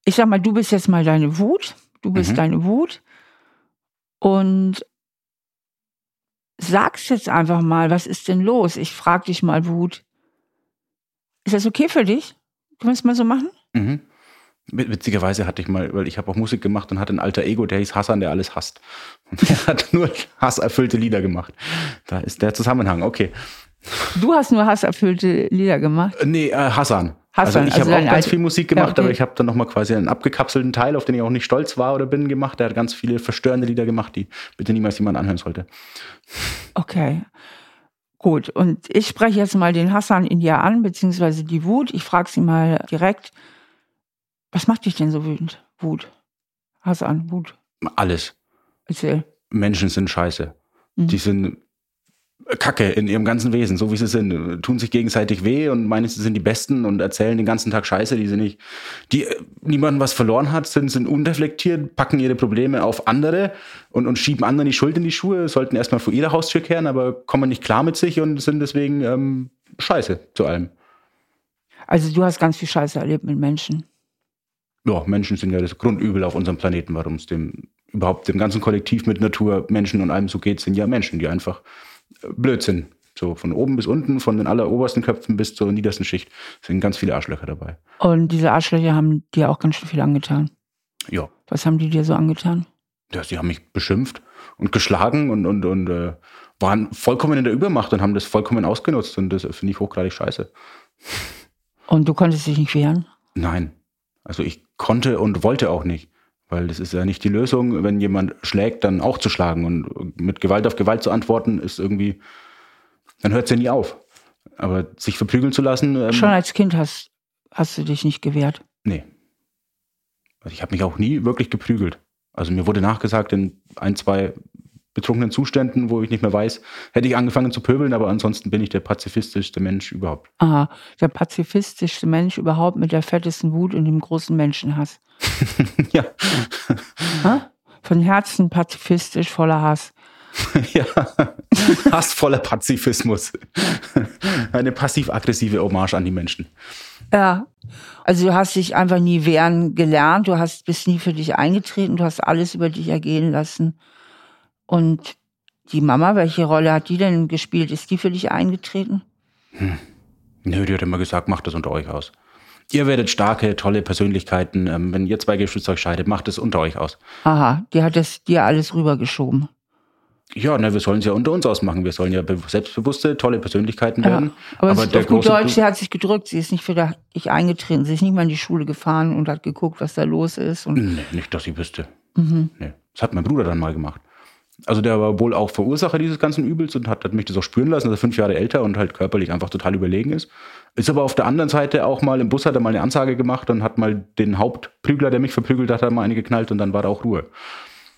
Ich sag mal, du bist jetzt mal deine Wut, du bist mhm. deine Wut und sagst jetzt einfach mal, was ist denn los? Ich frag dich mal, Wut, ist das okay für dich? Können wir es mal so machen? Mhm. Witzigerweise hatte ich mal, weil ich habe auch Musik gemacht und hatte ein alter Ego, der hieß Hassan, der alles hasst. Und der hat nur hasserfüllte Lieder gemacht. Da ist der Zusammenhang, okay. Du hast nur hasserfüllte Lieder gemacht? Äh, nee, äh, Hassan. Hassan. Also ich also habe auch ganz viel Musik gemacht, ja, okay. aber ich habe dann nochmal quasi einen abgekapselten Teil, auf den ich auch nicht stolz war oder bin, gemacht. Der hat ganz viele verstörende Lieder gemacht, die bitte niemals jemand anhören sollte. Okay. Gut, und ich spreche jetzt mal den Hassan in dir an, beziehungsweise die Wut. Ich frage sie mal direkt, was macht dich denn so wütend? Wut. Hassan, Wut. Alles. Erzähl. Menschen sind scheiße. Mhm. Die sind Kacke in ihrem ganzen Wesen, so wie sie sind, tun sich gegenseitig weh und meinen, sie sind die Besten und erzählen den ganzen Tag Scheiße, die sind nicht, die äh, niemanden was verloren hat, sind, sind unreflektiert, packen ihre Probleme auf andere und, und schieben anderen die Schuld in die Schuhe, sollten erstmal vor ihrer Haustür kehren, aber kommen nicht klar mit sich und sind deswegen ähm, Scheiße zu allem. Also du hast ganz viel Scheiße erlebt mit Menschen. Ja, Menschen sind ja das Grundübel auf unserem Planeten, warum es dem überhaupt dem ganzen Kollektiv mit Natur, Menschen und allem so geht, sind ja Menschen, die einfach Blödsinn. So von oben bis unten, von den allerobersten Köpfen bis zur niedersten Schicht sind ganz viele Arschlöcher dabei. Und diese Arschlöcher haben dir auch ganz schön viel angetan. Ja. Was haben die dir so angetan? Ja, sie haben mich beschimpft und geschlagen und, und, und äh, waren vollkommen in der Übermacht und haben das vollkommen ausgenutzt. Und das finde ich hochgradig scheiße. Und du konntest dich nicht wehren? Nein. Also ich konnte und wollte auch nicht. Weil das ist ja nicht die Lösung, wenn jemand schlägt, dann auch zu schlagen. Und mit Gewalt auf Gewalt zu antworten, ist irgendwie, dann hört es ja nie auf. Aber sich verprügeln zu lassen. Ähm, Schon als Kind hast, hast du dich nicht gewehrt? Nee. Also ich habe mich auch nie wirklich geprügelt. Also mir wurde nachgesagt in ein, zwei betrunkenen Zuständen, wo ich nicht mehr weiß, hätte ich angefangen zu pöbeln, aber ansonsten bin ich der pazifistischste Mensch überhaupt. Aha, der pazifistischste Mensch überhaupt mit der fettesten Wut und dem großen Menschenhass. ja. Ha? Von Herzen pazifistisch, voller Hass. ja, hassvoller Pazifismus. Eine passiv-aggressive Hommage an die Menschen. Ja, also du hast dich einfach nie wehren gelernt, du hast bist nie für dich eingetreten, du hast alles über dich ergehen lassen. Und die Mama, welche Rolle hat die denn gespielt? Ist die für dich eingetreten? Hm. Nö, die hat immer gesagt, macht das unter euch aus. Ihr werdet starke, tolle Persönlichkeiten. Ähm, wenn ihr zwei Geschwister euch scheidet, macht es unter euch aus. Aha, die hat das dir alles rübergeschoben. Ja, ne, wir sollen es ja unter uns ausmachen. Wir sollen ja selbstbewusste, tolle Persönlichkeiten werden. Ja, aber, aber der auf gut Deutsch, sie hat sich gedrückt. Sie ist nicht für dich eingetreten. Sie ist nicht mal in die Schule gefahren und hat geguckt, was da los ist. Und nee, nicht, dass sie wüsste. Mhm. Nee. Das hat mein Bruder dann mal gemacht. Also der war wohl auch Verursacher dieses ganzen Übels und hat, hat mich das auch spüren lassen, dass er fünf Jahre älter und halt körperlich einfach total überlegen ist. Ist aber auf der anderen Seite auch mal im Bus hat er mal eine Ansage gemacht und hat mal den Hauptprügler, der mich verprügelt hat, hat mal eine geknallt und dann war da auch Ruhe.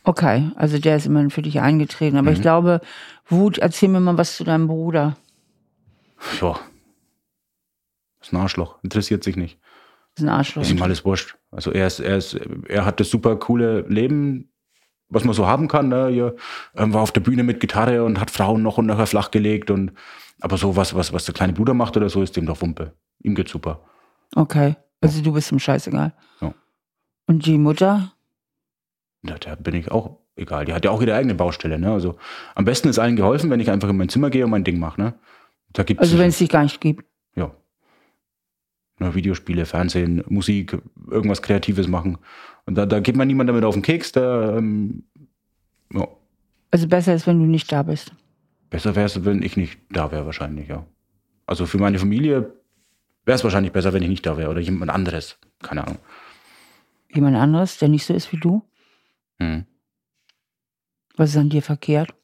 Okay, also der ist immerhin für dich eingetreten. Aber mhm. ich glaube, Wut, erzähl mir mal was zu deinem Bruder. Ja. Das ist ein Arschloch. Interessiert sich nicht. Das ist ein Arschloch. Ist ihm alles wurscht. Also er ist, er ist, er hat das super coole Leben, was man so haben kann. Ne? Er ähm, war auf der Bühne mit Gitarre und hat Frauen noch und nachher flachgelegt und aber so was, was, was der kleine Bruder macht oder so, ist dem doch Wumpe. Ihm geht's super. Okay. Also du bist ihm scheißegal. Ja. Und die Mutter? da, da bin ich auch egal. Die hat ja auch ihre eigene Baustelle. Ne? Also am besten ist allen geholfen, wenn ich einfach in mein Zimmer gehe und mein Ding mache. Ne? Da gibt's also wenn es dich gar nicht gibt. Ja. Ne, Videospiele, Fernsehen, Musik, irgendwas Kreatives machen. Und da, da geht man niemand damit auf den Keks. Da, ähm, ja. Also besser ist, wenn du nicht da bist. Besser wäre es, wenn ich nicht da wäre, wahrscheinlich, ja. Also für meine Familie wäre es wahrscheinlich besser, wenn ich nicht da wäre oder jemand anderes. Keine Ahnung. Jemand anderes, der nicht so ist wie du? Hm. Was ist an dir verkehrt?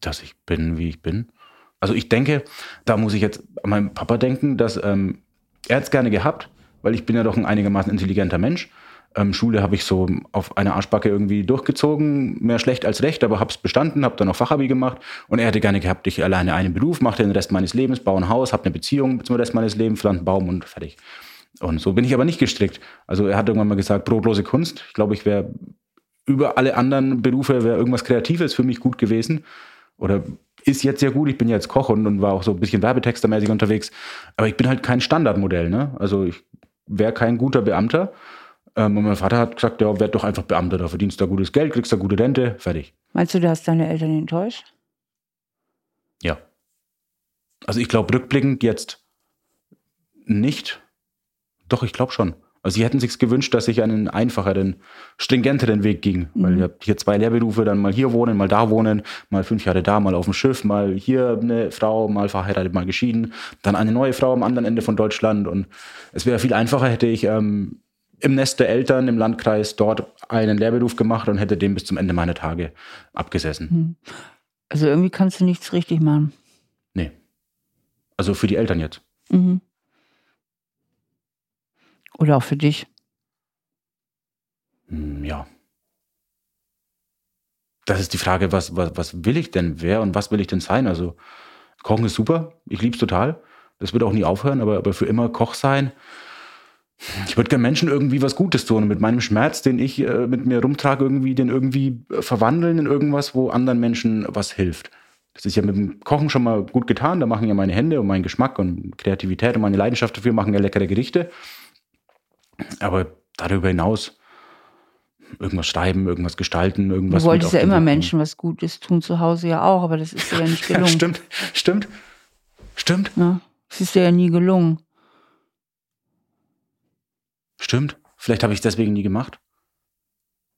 Dass ich bin, wie ich bin. Also ich denke, da muss ich jetzt an meinen Papa denken, dass ähm, er es gerne gehabt, weil ich bin ja doch ein einigermaßen intelligenter Mensch. Ähm, Schule habe ich so auf einer Arschbacke irgendwie durchgezogen, mehr schlecht als recht, aber habe es bestanden, habe dann noch Fachabi gemacht und er hätte gerne gehabt, ich alleine einen Beruf, mache den Rest meines Lebens, baue ein Haus, habe eine Beziehung zum Rest meines Lebens, pflanze einen Baum und fertig. Und so bin ich aber nicht gestrickt. Also er hat irgendwann mal gesagt, brotlose Kunst. Ich glaube, ich wäre über alle anderen Berufe wäre irgendwas Kreatives für mich gut gewesen. Oder ist jetzt sehr gut. Ich bin jetzt Koch und, und war auch so ein bisschen werbetextermäßig unterwegs. Aber ich bin halt kein Standardmodell. Ne? Also ich wäre kein guter Beamter. Ähm, und mein Vater hat gesagt, ja, werd doch einfach Beamter. Da verdienst du da gutes Geld, kriegst da gute Rente, fertig. Meinst du, du hast deine Eltern enttäuscht? Ja. Also ich glaube rückblickend jetzt nicht. Doch, ich glaube schon. Also sie hätten sich gewünscht, dass ich einen einfacheren, stringenteren Weg ging. Mhm. Weil ich habe hier zwei Lehrberufe, dann mal hier wohnen, mal da wohnen, mal fünf Jahre da, mal auf dem Schiff, mal hier eine Frau, mal verheiratet, mal geschieden, dann eine neue Frau am anderen Ende von Deutschland. Und es wäre viel einfacher, hätte ich ähm, im Nest der Eltern im Landkreis dort einen Lehrberuf gemacht und hätte den bis zum Ende meiner Tage abgesessen. Mhm. Also irgendwie kannst du nichts richtig machen. Nee. Also für die Eltern jetzt. Mhm. Oder auch für dich? Hm, ja. Das ist die Frage, was, was, was will ich denn? Wer und was will ich denn sein? Also, Kochen ist super. Ich liebe es total. Das wird auch nie aufhören, aber, aber für immer Koch sein. Ich würde gerne Menschen irgendwie was Gutes tun und mit meinem Schmerz, den ich äh, mit mir rumtrage, irgendwie den irgendwie äh, verwandeln in irgendwas, wo anderen Menschen was hilft. Das ist ja mit dem Kochen schon mal gut getan. Da machen ja meine Hände und mein Geschmack und Kreativität und meine Leidenschaft dafür machen ja leckere Gerichte. Aber darüber hinaus irgendwas schreiben, irgendwas gestalten, irgendwas. Du wolltest ja immer Menschen was Gutes tun, zu Hause ja auch, aber das ist dir ja nicht gelungen. Stimmt, stimmt, stimmt. Ja, das ist dir ja nie gelungen. Stimmt. Vielleicht habe ich es deswegen nie gemacht.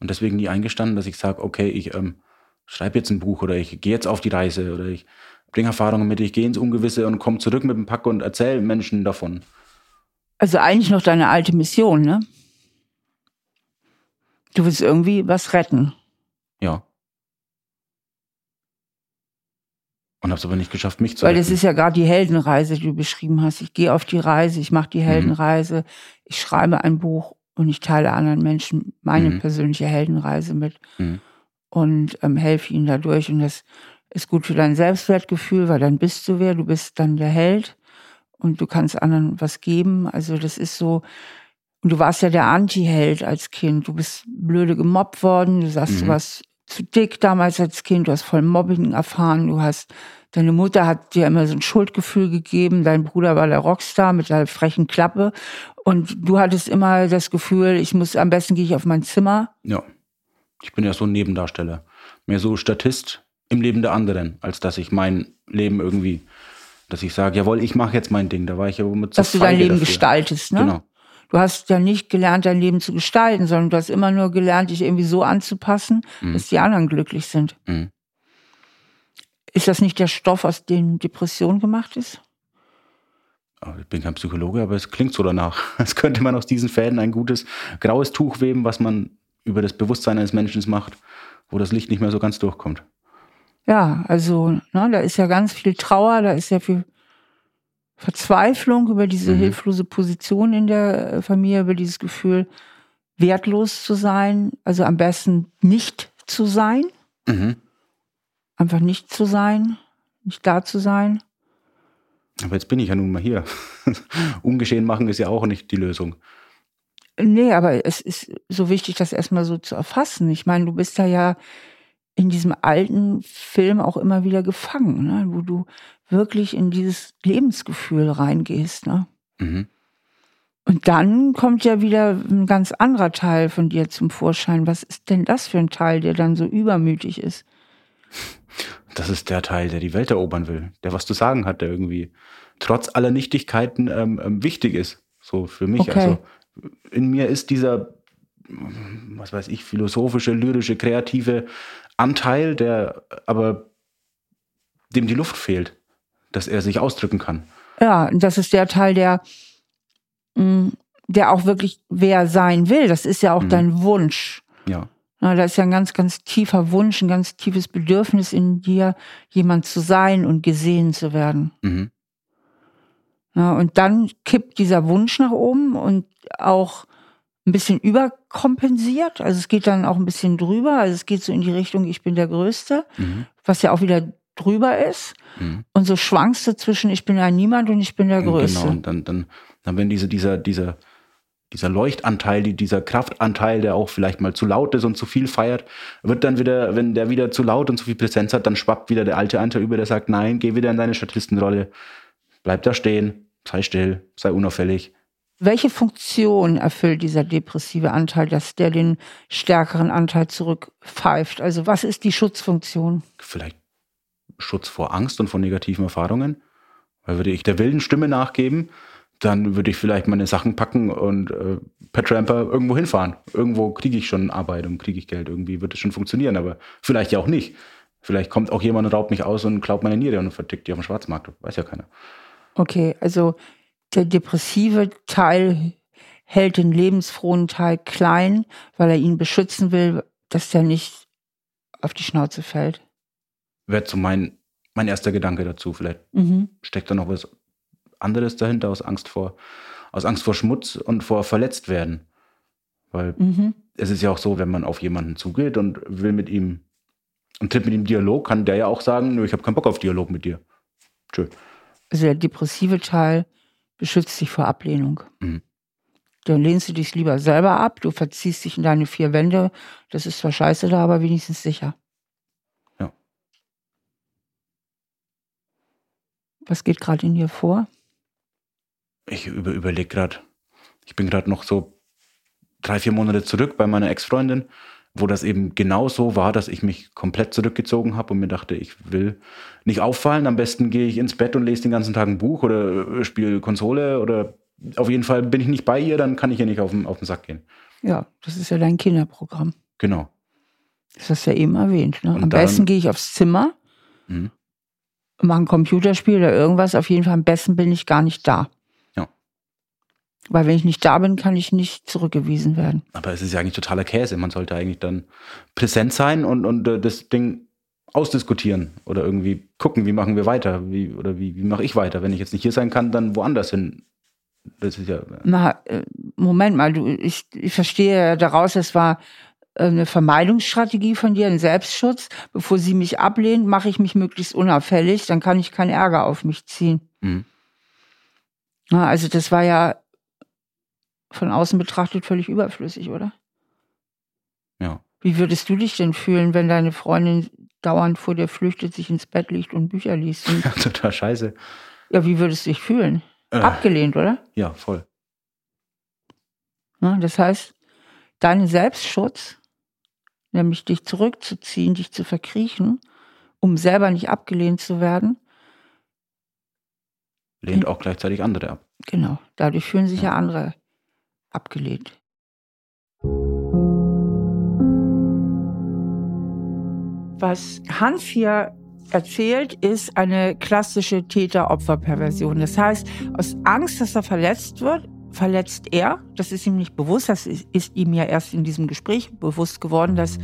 Und deswegen nie eingestanden, dass ich sage, okay, ich ähm, schreibe jetzt ein Buch oder ich gehe jetzt auf die Reise oder ich bringe Erfahrungen mit, ich gehe ins Ungewisse und komme zurück mit dem Pack und erzähle Menschen davon. Also eigentlich noch deine alte Mission, ne? Du willst irgendwie was retten. Ja. Und hab's aber nicht geschafft, mich zu Weil retten. das ist ja gerade die Heldenreise, die du beschrieben hast. Ich gehe auf die Reise, ich mache die mhm. Heldenreise, mhm. ich schreibe ein Buch und ich teile anderen Menschen meine mhm. persönliche Heldenreise mit. Mhm. und ähm, helfe ihnen dadurch. Und das ist gut für dein Selbstwertgefühl, weil dann bist du wer, du bist dann der Held und du kannst anderen was geben. Also das ist so, und du warst ja der Anti-Held als Kind. Du bist blöde gemobbt worden, du sagst, mhm. du warst zu dick damals als Kind, du hast voll Mobbing erfahren, du hast, deine Mutter hat dir immer so ein Schuldgefühl gegeben, dein Bruder war der Rockstar mit der frechen Klappe und du hattest immer das Gefühl, ich muss, am besten gehe ich auf mein Zimmer. Ja. Ich bin ja so ein Nebendarsteller. Mehr so Statist im Leben der anderen, als dass ich mein Leben irgendwie, dass ich sage, jawohl, ich mache jetzt mein Ding. Da war ich ja mit Dass du dein Leben dafür. gestaltest, ne? Genau. Du hast ja nicht gelernt, dein Leben zu gestalten, sondern du hast immer nur gelernt, dich irgendwie so anzupassen, mhm. dass die anderen glücklich sind. Mhm. Ist das nicht der Stoff, aus dem Depression gemacht ist? Ich bin kein Psychologe, aber es klingt so danach. Es könnte man aus diesen Fäden ein gutes graues Tuch weben, was man über das Bewusstsein eines Menschen macht, wo das Licht nicht mehr so ganz durchkommt. Ja, also ne, da ist ja ganz viel Trauer, da ist ja viel Verzweiflung über diese mhm. hilflose Position in der äh, Familie, über dieses Gefühl, wertlos zu sein, also am besten nicht zu sein. Mhm. Einfach nicht zu sein, nicht da zu sein. Aber jetzt bin ich ja nun mal hier. Ungeschehen machen ist ja auch nicht die Lösung. Nee, aber es ist so wichtig, das erstmal so zu erfassen. Ich meine, du bist da ja in diesem alten Film auch immer wieder gefangen, ne? wo du wirklich in dieses Lebensgefühl reingehst. Ne? Mhm. Und dann kommt ja wieder ein ganz anderer Teil von dir zum Vorschein. Was ist denn das für ein Teil, der dann so übermütig ist? Das ist der Teil, der die Welt erobern will, der was zu sagen hat, der irgendwie trotz aller Nichtigkeiten ähm, ähm wichtig ist. So für mich. Okay. Also in mir ist dieser, was weiß ich, philosophische, lyrische, kreative Anteil, der aber dem die Luft fehlt, dass er sich ausdrücken kann. Ja, das ist der Teil, der, mm, der auch wirklich wer sein will. Das ist ja auch mhm. dein Wunsch. Ja. Na, da ist ja ein ganz, ganz tiefer Wunsch, ein ganz tiefes Bedürfnis in dir, jemand zu sein und gesehen zu werden. Mhm. Ja, und dann kippt dieser Wunsch nach oben und auch ein bisschen überkompensiert. Also es geht dann auch ein bisschen drüber. Also es geht so in die Richtung, ich bin der Größte, mhm. was ja auch wieder drüber ist. Mhm. Und so schwankst du zwischen, ich bin ja niemand und ich bin der Größte. Genau, und dann, dann, dann wenn diese, dieser, dieser, dieser Leuchtanteil, dieser Kraftanteil, der auch vielleicht mal zu laut ist und zu viel feiert, wird dann wieder, wenn der wieder zu laut und zu viel Präsenz hat, dann schwappt wieder der alte Anteil über, der sagt, nein, geh wieder in deine Statistenrolle, bleib da stehen, sei still, sei unauffällig, welche Funktion erfüllt dieser depressive Anteil, dass der den stärkeren Anteil zurückpfeift? Also was ist die Schutzfunktion? Vielleicht Schutz vor Angst und vor negativen Erfahrungen. Weil würde ich der wilden Stimme nachgeben, dann würde ich vielleicht meine Sachen packen und äh, per Tramper irgendwo hinfahren. Irgendwo kriege ich schon Arbeit und kriege ich Geld. Irgendwie wird es schon funktionieren, aber vielleicht ja auch nicht. Vielleicht kommt auch jemand und raubt mich aus und klaut meine Niere und vertickt die auf dem Schwarzmarkt. Weiß ja keiner. Okay, also der depressive Teil hält den lebensfrohen Teil klein, weil er ihn beschützen will, dass der nicht auf die Schnauze fällt. Wäre so mein, mein erster Gedanke dazu. Vielleicht mhm. steckt da noch was anderes dahinter, aus Angst vor, aus Angst vor Schmutz und vor verletzt werden. Weil mhm. es ist ja auch so, wenn man auf jemanden zugeht und will mit ihm und tritt mit ihm Dialog, kann der ja auch sagen, nö, ich habe keinen Bock auf Dialog mit dir. Tschö. Also der depressive Teil beschützt dich vor Ablehnung. Mhm. Dann lehnst du dich lieber selber ab, du verziehst dich in deine vier Wände. Das ist zwar scheiße da, aber wenigstens sicher. Ja. Was geht gerade in dir vor? Ich über, überlege gerade, ich bin gerade noch so drei, vier Monate zurück bei meiner Ex-Freundin wo das eben genau so war, dass ich mich komplett zurückgezogen habe und mir dachte, ich will nicht auffallen. Am besten gehe ich ins Bett und lese den ganzen Tag ein Buch oder äh, spiele Konsole oder auf jeden Fall bin ich nicht bei ihr, dann kann ich ja nicht auf den, auf den Sack gehen. Ja, das ist ja dein Kinderprogramm. Genau. Das hast du ja eben erwähnt. Ne? Am dann, besten gehe ich aufs Zimmer, mhm. mache ein Computerspiel oder irgendwas. Auf jeden Fall am besten bin ich gar nicht da. Weil wenn ich nicht da bin, kann ich nicht zurückgewiesen werden. Aber es ist ja eigentlich totaler Käse. Man sollte eigentlich dann präsent sein und, und äh, das Ding ausdiskutieren oder irgendwie gucken, wie machen wir weiter, wie, oder wie, wie mache ich weiter. Wenn ich jetzt nicht hier sein kann, dann woanders hin. Das ist ja. Na, äh, Moment mal, du, ich, ich verstehe daraus, es war äh, eine Vermeidungsstrategie von dir, ein Selbstschutz. Bevor sie mich ablehnt, mache ich mich möglichst unauffällig, dann kann ich keinen Ärger auf mich ziehen. Mhm. Na, also das war ja von außen betrachtet völlig überflüssig, oder? Ja. Wie würdest du dich denn fühlen, wenn deine Freundin dauernd vor dir flüchtet, sich ins Bett liegt und Bücher liest? Und ja, total scheiße. Ja, wie würdest du dich fühlen? Äh, Abgelehnt, oder? Ja, voll. Na, das heißt, dein Selbstschutz, nämlich dich zurückzuziehen, dich zu verkriechen, um selber nicht abgelehnt zu werden, lehnt auch gleichzeitig andere ab. Genau, dadurch fühlen sich ja, ja andere abgelehnt. Was Hans hier erzählt, ist eine klassische Täter-Opfer-Perversion. Das heißt, aus Angst, dass er verletzt wird, verletzt er. Das ist ihm nicht bewusst. Das ist ihm ja erst in diesem Gespräch bewusst geworden, dass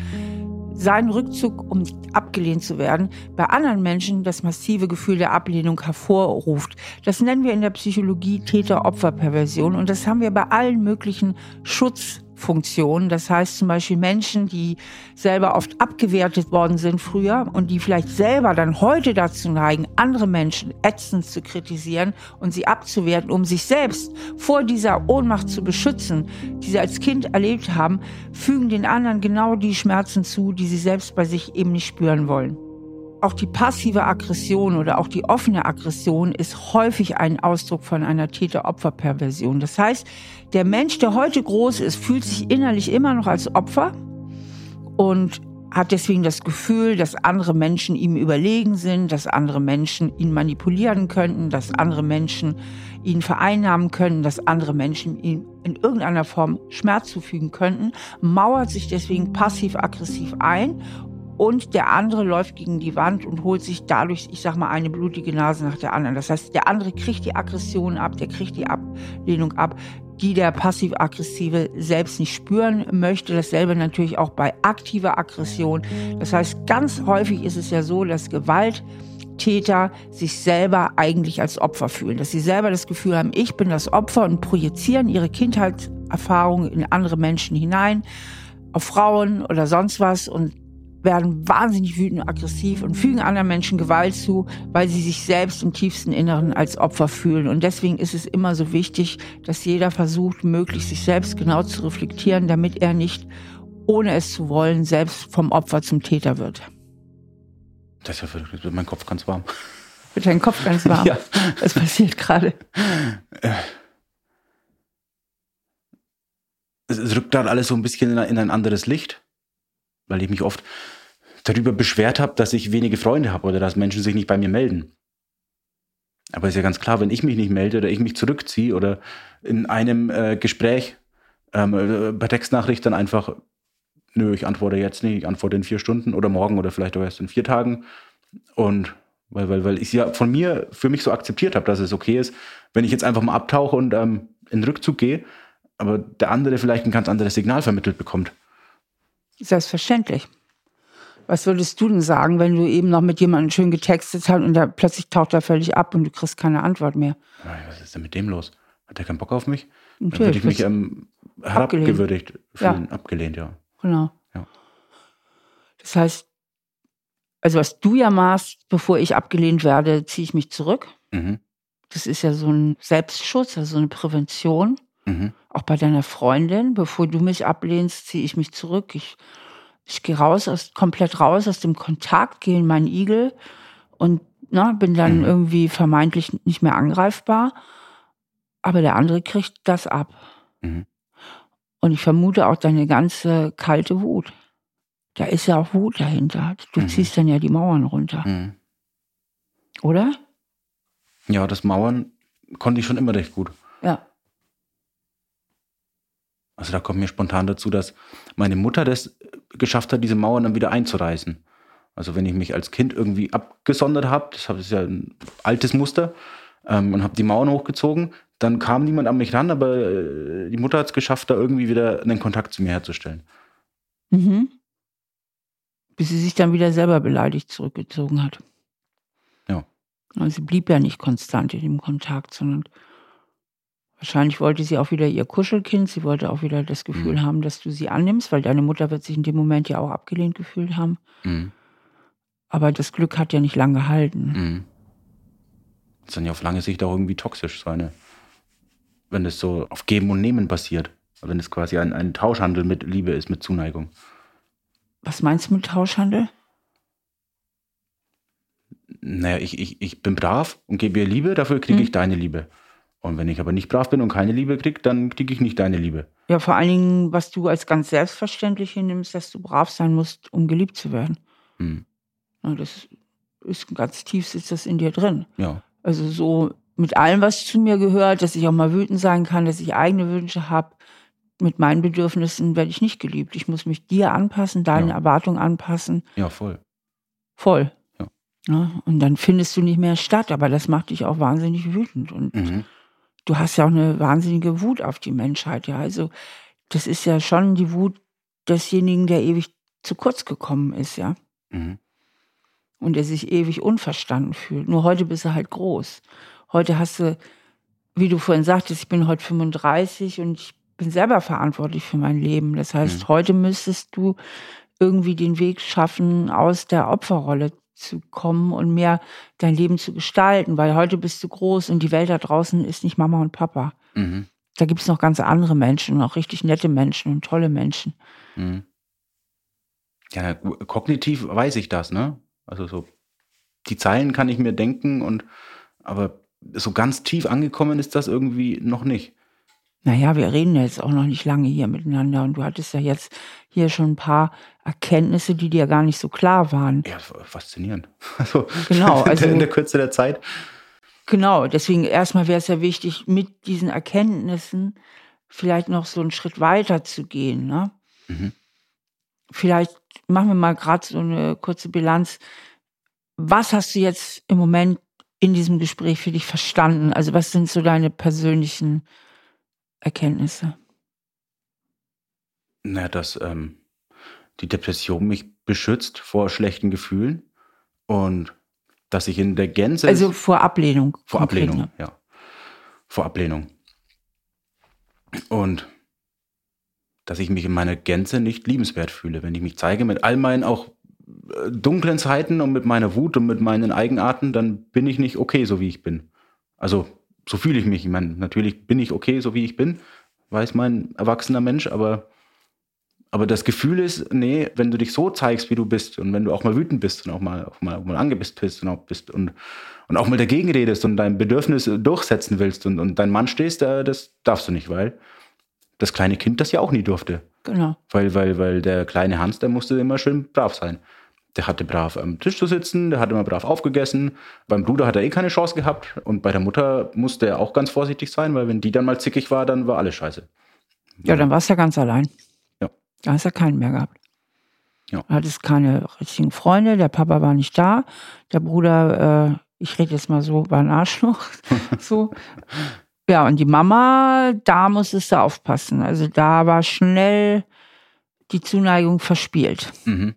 sein Rückzug, um abgelehnt zu werden, bei anderen Menschen das massive Gefühl der Ablehnung hervorruft. Das nennen wir in der Psychologie Täter-Opfer-Perversion und das haben wir bei allen möglichen Schutz Funktionen. Das heißt zum Beispiel Menschen, die selber oft abgewertet worden sind früher und die vielleicht selber dann heute dazu neigen, andere Menschen ätzend zu kritisieren und sie abzuwerten, um sich selbst vor dieser Ohnmacht zu beschützen, die sie als Kind erlebt haben, fügen den anderen genau die Schmerzen zu, die sie selbst bei sich eben nicht spüren wollen. Auch die passive Aggression oder auch die offene Aggression ist häufig ein Ausdruck von einer Täter-Opfer-Perversion. Das heißt, der Mensch, der heute groß ist, fühlt sich innerlich immer noch als Opfer und hat deswegen das Gefühl, dass andere Menschen ihm überlegen sind, dass andere Menschen ihn manipulieren könnten, dass andere Menschen ihn vereinnahmen können, dass andere Menschen ihm in irgendeiner Form Schmerz zufügen könnten, mauert sich deswegen passiv-aggressiv ein und der andere läuft gegen die Wand und holt sich dadurch, ich sag mal, eine blutige Nase nach der anderen. Das heißt, der andere kriegt die Aggression ab, der kriegt die Ablehnung ab, die der passiv-aggressive selbst nicht spüren möchte. Dasselbe natürlich auch bei aktiver Aggression. Das heißt, ganz häufig ist es ja so, dass Gewalttäter sich selber eigentlich als Opfer fühlen, dass sie selber das Gefühl haben, ich bin das Opfer und projizieren ihre Kindheitserfahrungen in andere Menschen hinein, auf Frauen oder sonst was und werden wahnsinnig wütend und aggressiv und fügen anderen Menschen Gewalt zu, weil sie sich selbst im tiefsten Inneren als Opfer fühlen. Und deswegen ist es immer so wichtig, dass jeder versucht, möglichst sich selbst genau zu reflektieren, damit er nicht, ohne es zu wollen, selbst vom Opfer zum Täter wird. Das ist ja für mein Kopf ganz warm. Wird dein Kopf ganz warm? ja. Was passiert gerade? Es rückt dann alles so ein bisschen in ein anderes Licht, weil ich mich oft darüber beschwert habe, dass ich wenige Freunde habe oder dass Menschen sich nicht bei mir melden. Aber ist ja ganz klar, wenn ich mich nicht melde oder ich mich zurückziehe oder in einem äh, Gespräch ähm, äh, bei Textnachricht dann einfach, nö, ich antworte jetzt nicht, ich antworte in vier Stunden oder morgen oder vielleicht auch erst in vier Tagen. Und weil, weil, weil ich es ja von mir für mich so akzeptiert habe, dass es okay ist, wenn ich jetzt einfach mal abtauche und ähm, in Rückzug gehe, aber der andere vielleicht ein ganz anderes Signal vermittelt bekommt. Selbstverständlich. Was würdest du denn sagen, wenn du eben noch mit jemandem schön getextet hast und da plötzlich taucht er völlig ab und du kriegst keine Antwort mehr? Was ist denn mit dem los? Hat er keinen Bock auf mich? Natürlich. Dann würde ich mich ähm, herabgewürdigt fühlen, ja. abgelehnt, ja. Genau. Ja. Das heißt, also was du ja machst, bevor ich abgelehnt werde, ziehe ich mich zurück. Mhm. Das ist ja so ein Selbstschutz, also so eine Prävention. Mhm. Auch bei deiner Freundin, bevor du mich ablehnst, ziehe ich mich zurück. Ich ich gehe raus, aus, komplett raus aus dem Kontakt, gehe in meinen Igel und na, ne, bin dann mhm. irgendwie vermeintlich nicht mehr angreifbar. Aber der andere kriegt das ab. Mhm. Und ich vermute auch deine ganze kalte Wut. Da ist ja auch Wut dahinter. Du mhm. ziehst dann ja die Mauern runter. Mhm. Oder? Ja, das Mauern konnte ich schon immer recht gut. Ja. Also da kommt mir spontan dazu, dass meine Mutter das geschafft hat, diese Mauern dann wieder einzureißen. Also wenn ich mich als Kind irgendwie abgesondert habe, das ist ja ein altes Muster, ähm, und habe die Mauern hochgezogen, dann kam niemand an mich ran, aber äh, die Mutter hat es geschafft, da irgendwie wieder einen Kontakt zu mir herzustellen. Mhm. Bis sie sich dann wieder selber beleidigt zurückgezogen hat. Ja. Also sie blieb ja nicht konstant in dem Kontakt, sondern Wahrscheinlich wollte sie auch wieder ihr Kuschelkind. Sie wollte auch wieder das Gefühl Mhm. haben, dass du sie annimmst, weil deine Mutter wird sich in dem Moment ja auch abgelehnt gefühlt haben. Mhm. Aber das Glück hat ja nicht lange gehalten. Mhm. Das ist dann ja auf lange Sicht auch irgendwie toxisch, so eine, wenn das so auf Geben und Nehmen basiert. Wenn es quasi ein, ein Tauschhandel mit Liebe ist, mit Zuneigung. Was meinst du mit Tauschhandel? Naja, ich, ich, ich bin brav und gebe ihr Liebe, dafür kriege ich deine Liebe. Und wenn ich aber nicht brav bin und keine Liebe kriege, dann kriege ich nicht deine Liebe. Ja, vor allen Dingen, was du als ganz selbstverständlich hinnimmst, dass du brav sein musst, um geliebt zu werden. Ja, das ist ganz tief sitzt das in dir drin. Ja. Also so mit allem, was zu mir gehört, dass ich auch mal wütend sein kann, dass ich eigene Wünsche habe. Mit meinen Bedürfnissen werde ich nicht geliebt. Ich muss mich dir anpassen, deinen Ja. Erwartungen anpassen. Ja, voll. Voll. Ja. Ja, und dann findest du nicht mehr statt, aber das macht dich auch wahnsinnig wütend. Und Mhm. Du hast ja auch eine wahnsinnige Wut auf die Menschheit. Ja, also das ist ja schon die Wut desjenigen, der ewig zu kurz gekommen ist, ja. Mhm. und der sich ewig unverstanden fühlt. Nur heute bist du halt groß. Heute hast du, wie du vorhin sagtest, ich bin heute 35 und ich bin selber verantwortlich für mein Leben. Das heißt, Mhm. heute müsstest du irgendwie den Weg schaffen, aus der Opferrolle zu kommen und mehr dein Leben zu gestalten, weil heute bist du groß und die Welt da draußen ist nicht Mama und Papa. Mhm. Da gibt es noch ganz andere Menschen und auch richtig nette Menschen und tolle Menschen. Mhm. Ja, kognitiv weiß ich das, ne? Also so, die Zeilen kann ich mir denken und, aber so ganz tief angekommen ist das irgendwie noch nicht. Naja, wir reden jetzt auch noch nicht lange hier miteinander und du hattest ja jetzt hier schon ein paar Erkenntnisse, die dir gar nicht so klar waren. Ja, faszinierend. Also, Genau, in also- der, in der Kürze der Zeit. Genau, deswegen erstmal wäre es ja wichtig, mit diesen Erkenntnissen vielleicht noch so einen Schritt weiter zu gehen. Ne? Mhm. Vielleicht machen wir mal gerade so eine kurze Bilanz. Was hast du jetzt im Moment in diesem Gespräch für dich verstanden? Also was sind so deine persönlichen Erkenntnisse? Na, dass ähm, die Depression mich beschützt vor schlechten Gefühlen und dass ich in der Gänze. Also vor Ablehnung. Vor konkret, Ablehnung, ne? ja. Vor Ablehnung. Und dass ich mich in meiner Gänze nicht liebenswert fühle, wenn ich mich zeige mit all meinen auch äh, dunklen Seiten und mit meiner Wut und mit meinen Eigenarten, dann bin ich nicht okay, so wie ich bin. Also so fühle ich mich. Ich meine, natürlich bin ich okay, so wie ich bin, weiß mein erwachsener Mensch, aber, aber das Gefühl ist, nee, wenn du dich so zeigst, wie du bist und wenn du auch mal wütend bist und auch mal, auch mal, auch mal angepisst bist und auch, bist und, und auch mal dagegen redest und dein Bedürfnis durchsetzen willst und, und dein Mann stehst, da, das darfst du nicht, weil das kleine Kind das ja auch nie durfte. Genau. Weil, weil, weil der kleine Hans, der musste immer schön brav sein. Der hatte brav am Tisch zu sitzen, der hat immer brav aufgegessen. Beim Bruder hat er eh keine Chance gehabt. Und bei der Mutter musste er auch ganz vorsichtig sein, weil wenn die dann mal zickig war, dann war alles scheiße. Ja, dann warst du ja ganz allein. Ja. Da hast du ja keinen mehr gehabt. Ja. Du hattest keine richtigen Freunde, der Papa war nicht da, der Bruder, äh, ich rede jetzt mal so, war ein Arschloch. so. Ja, und die Mama, da musstest du aufpassen. Also da war schnell die Zuneigung verspielt. Mhm.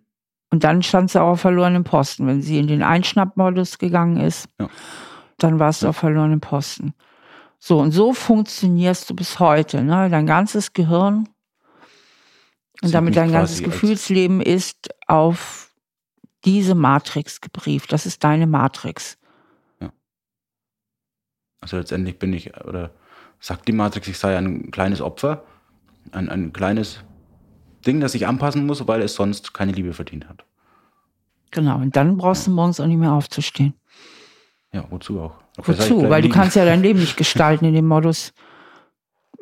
Und dann stand sie auch auf verlorenem Posten. Wenn sie in den Einschnappmodus gegangen ist, Ja. dann warst du auf verlorenem Posten. So, und so funktionierst du bis heute. Ne? Dein ganzes Gehirn und damit dein ganzes Gefühlsleben ist auf diese Matrix gebrieft. Das ist deine Matrix. Also letztendlich bin ich, oder sagt die Matrix, ich sei ein kleines Opfer, ein, ein kleines Ding, das ich anpassen muss, weil es sonst keine Liebe verdient hat. Genau. Und dann brauchst du morgens auch nicht mehr aufzustehen. Ja, wozu auch? Wozu? Weil du liegen. kannst ja dein Leben nicht gestalten in dem Modus.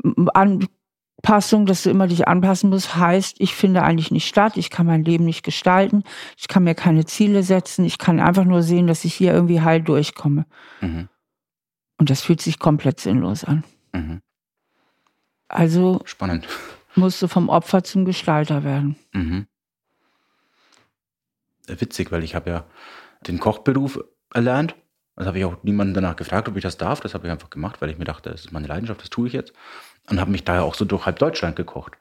M- Anpassung, dass du immer dich anpassen musst, heißt, ich finde eigentlich nicht statt, ich kann mein Leben nicht gestalten, ich kann mir keine Ziele setzen, ich kann einfach nur sehen, dass ich hier irgendwie heil durchkomme. Mhm. Und das fühlt sich komplett sinnlos an. Mhm. Also Spannend. musst du vom Opfer zum Gestalter werden. Mhm. Witzig, weil ich habe ja den Kochberuf erlernt. Das habe ich auch niemanden danach gefragt, ob ich das darf. Das habe ich einfach gemacht, weil ich mir dachte, das ist meine Leidenschaft, das tue ich jetzt. Und habe mich daher auch so durch halb Deutschland gekocht.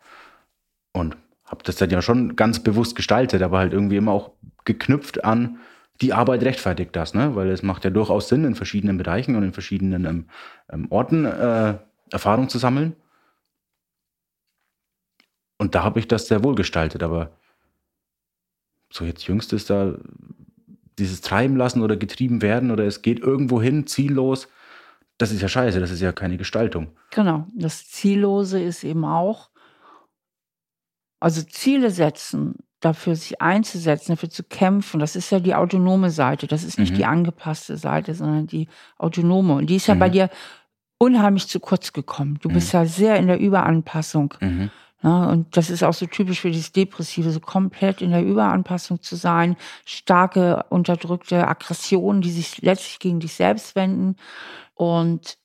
Und habe das dann ja schon ganz bewusst gestaltet, aber halt irgendwie immer auch geknüpft an die Arbeit rechtfertigt das, ne? Weil es macht ja durchaus Sinn in verschiedenen Bereichen und in verschiedenen ähm, ähm, Orten äh, Erfahrung zu sammeln. Und da habe ich das sehr wohl gestaltet, aber so jetzt jüngst ist da dieses Treiben lassen oder getrieben werden oder es geht irgendwo hin, ziellos, das ist ja scheiße, das ist ja keine Gestaltung. Genau, das Ziellose ist eben auch, also Ziele setzen, dafür sich einzusetzen, dafür zu kämpfen, das ist ja die autonome Seite, das ist nicht Mhm. die angepasste Seite, sondern die autonome. Und die ist ja bei Mhm. dir unheimlich zu kurz gekommen. Du bist ja sehr in der Überanpassung. Mhm. Ja, und das ist auch so typisch für dieses Depressive, so komplett in der Überanpassung zu sein, starke unterdrückte Aggressionen, die sich letztlich gegen dich selbst wenden. Und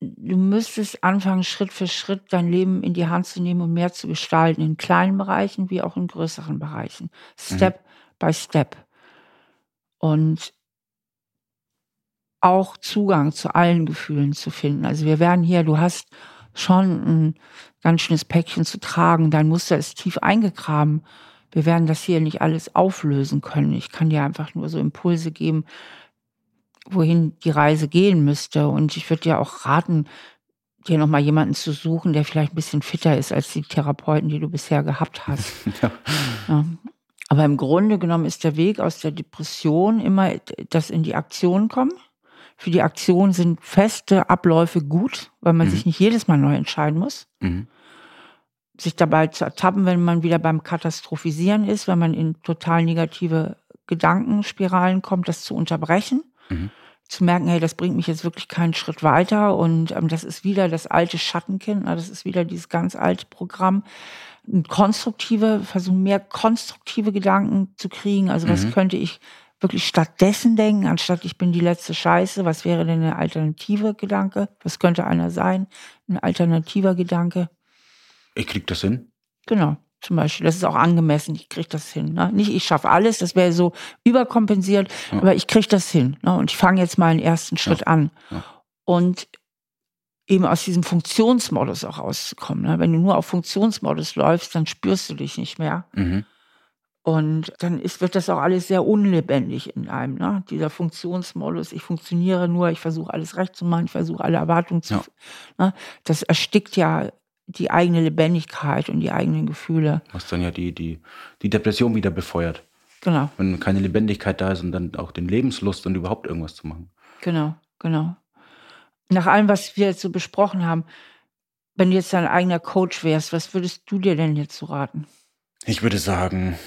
du müsstest anfangen, Schritt für Schritt dein Leben in die Hand zu nehmen und mehr zu gestalten, in kleinen Bereichen wie auch in größeren Bereichen. Step by Step. Und auch Zugang zu allen Gefühlen zu finden. Also wir werden hier, du hast schon ein ganz schönes Päckchen zu tragen, dein Muster ist tief eingegraben. Wir werden das hier nicht alles auflösen können. Ich kann dir einfach nur so Impulse geben, wohin die Reise gehen müsste. Und ich würde dir auch raten, dir nochmal jemanden zu suchen, der vielleicht ein bisschen fitter ist als die Therapeuten, die du bisher gehabt hast. Ja. Ja. Aber im Grunde genommen ist der Weg aus der Depression immer das in die Aktion kommen. Für die Aktion sind feste Abläufe gut, weil man Mhm. sich nicht jedes Mal neu entscheiden muss. Mhm. Sich dabei zu ertappen, wenn man wieder beim Katastrophisieren ist, wenn man in total negative Gedankenspiralen kommt, das zu unterbrechen. Mhm. Zu merken, hey, das bringt mich jetzt wirklich keinen Schritt weiter und ähm, das ist wieder das alte Schattenkind, na, das ist wieder dieses ganz alte Programm. Und Konstruktive, versuchen mehr konstruktive Gedanken zu kriegen. Also was Mhm. könnte ich wirklich stattdessen denken, anstatt ich bin die letzte Scheiße, was wäre denn eine alternative Gedanke? Was könnte einer sein? Ein alternativer Gedanke. Ich krieg das hin. Genau, zum Beispiel. Das ist auch angemessen. Ich kriege das hin. Ne? Nicht, ich schaffe alles, das wäre so überkompensiert, Ja. aber ich kriege das hin. Ne? Und ich fange jetzt mal einen ersten Schritt an. Ja. Und eben aus diesem Funktionsmodus auch rauszukommen. Ne? Wenn du nur auf Funktionsmodus läufst, dann spürst du dich nicht mehr. Mhm. Und dann ist, wird das auch alles sehr unlebendig in einem. Ne? Dieser Funktionsmodus, ich funktioniere nur, ich versuche alles recht zu machen, ich versuche alle Erwartungen zu. Ja. Ne? Das erstickt ja die eigene Lebendigkeit und die eigenen Gefühle. Was dann ja die, die, die Depression wieder befeuert. Genau, Wenn keine Lebendigkeit da ist und dann auch den Lebenslust und überhaupt irgendwas zu machen. genau, genau. Nach allem, was wir jetzt so besprochen haben, wenn du jetzt dein eigener Coach wärst, was würdest du dir denn jetzt so raten? Ich würde sagen,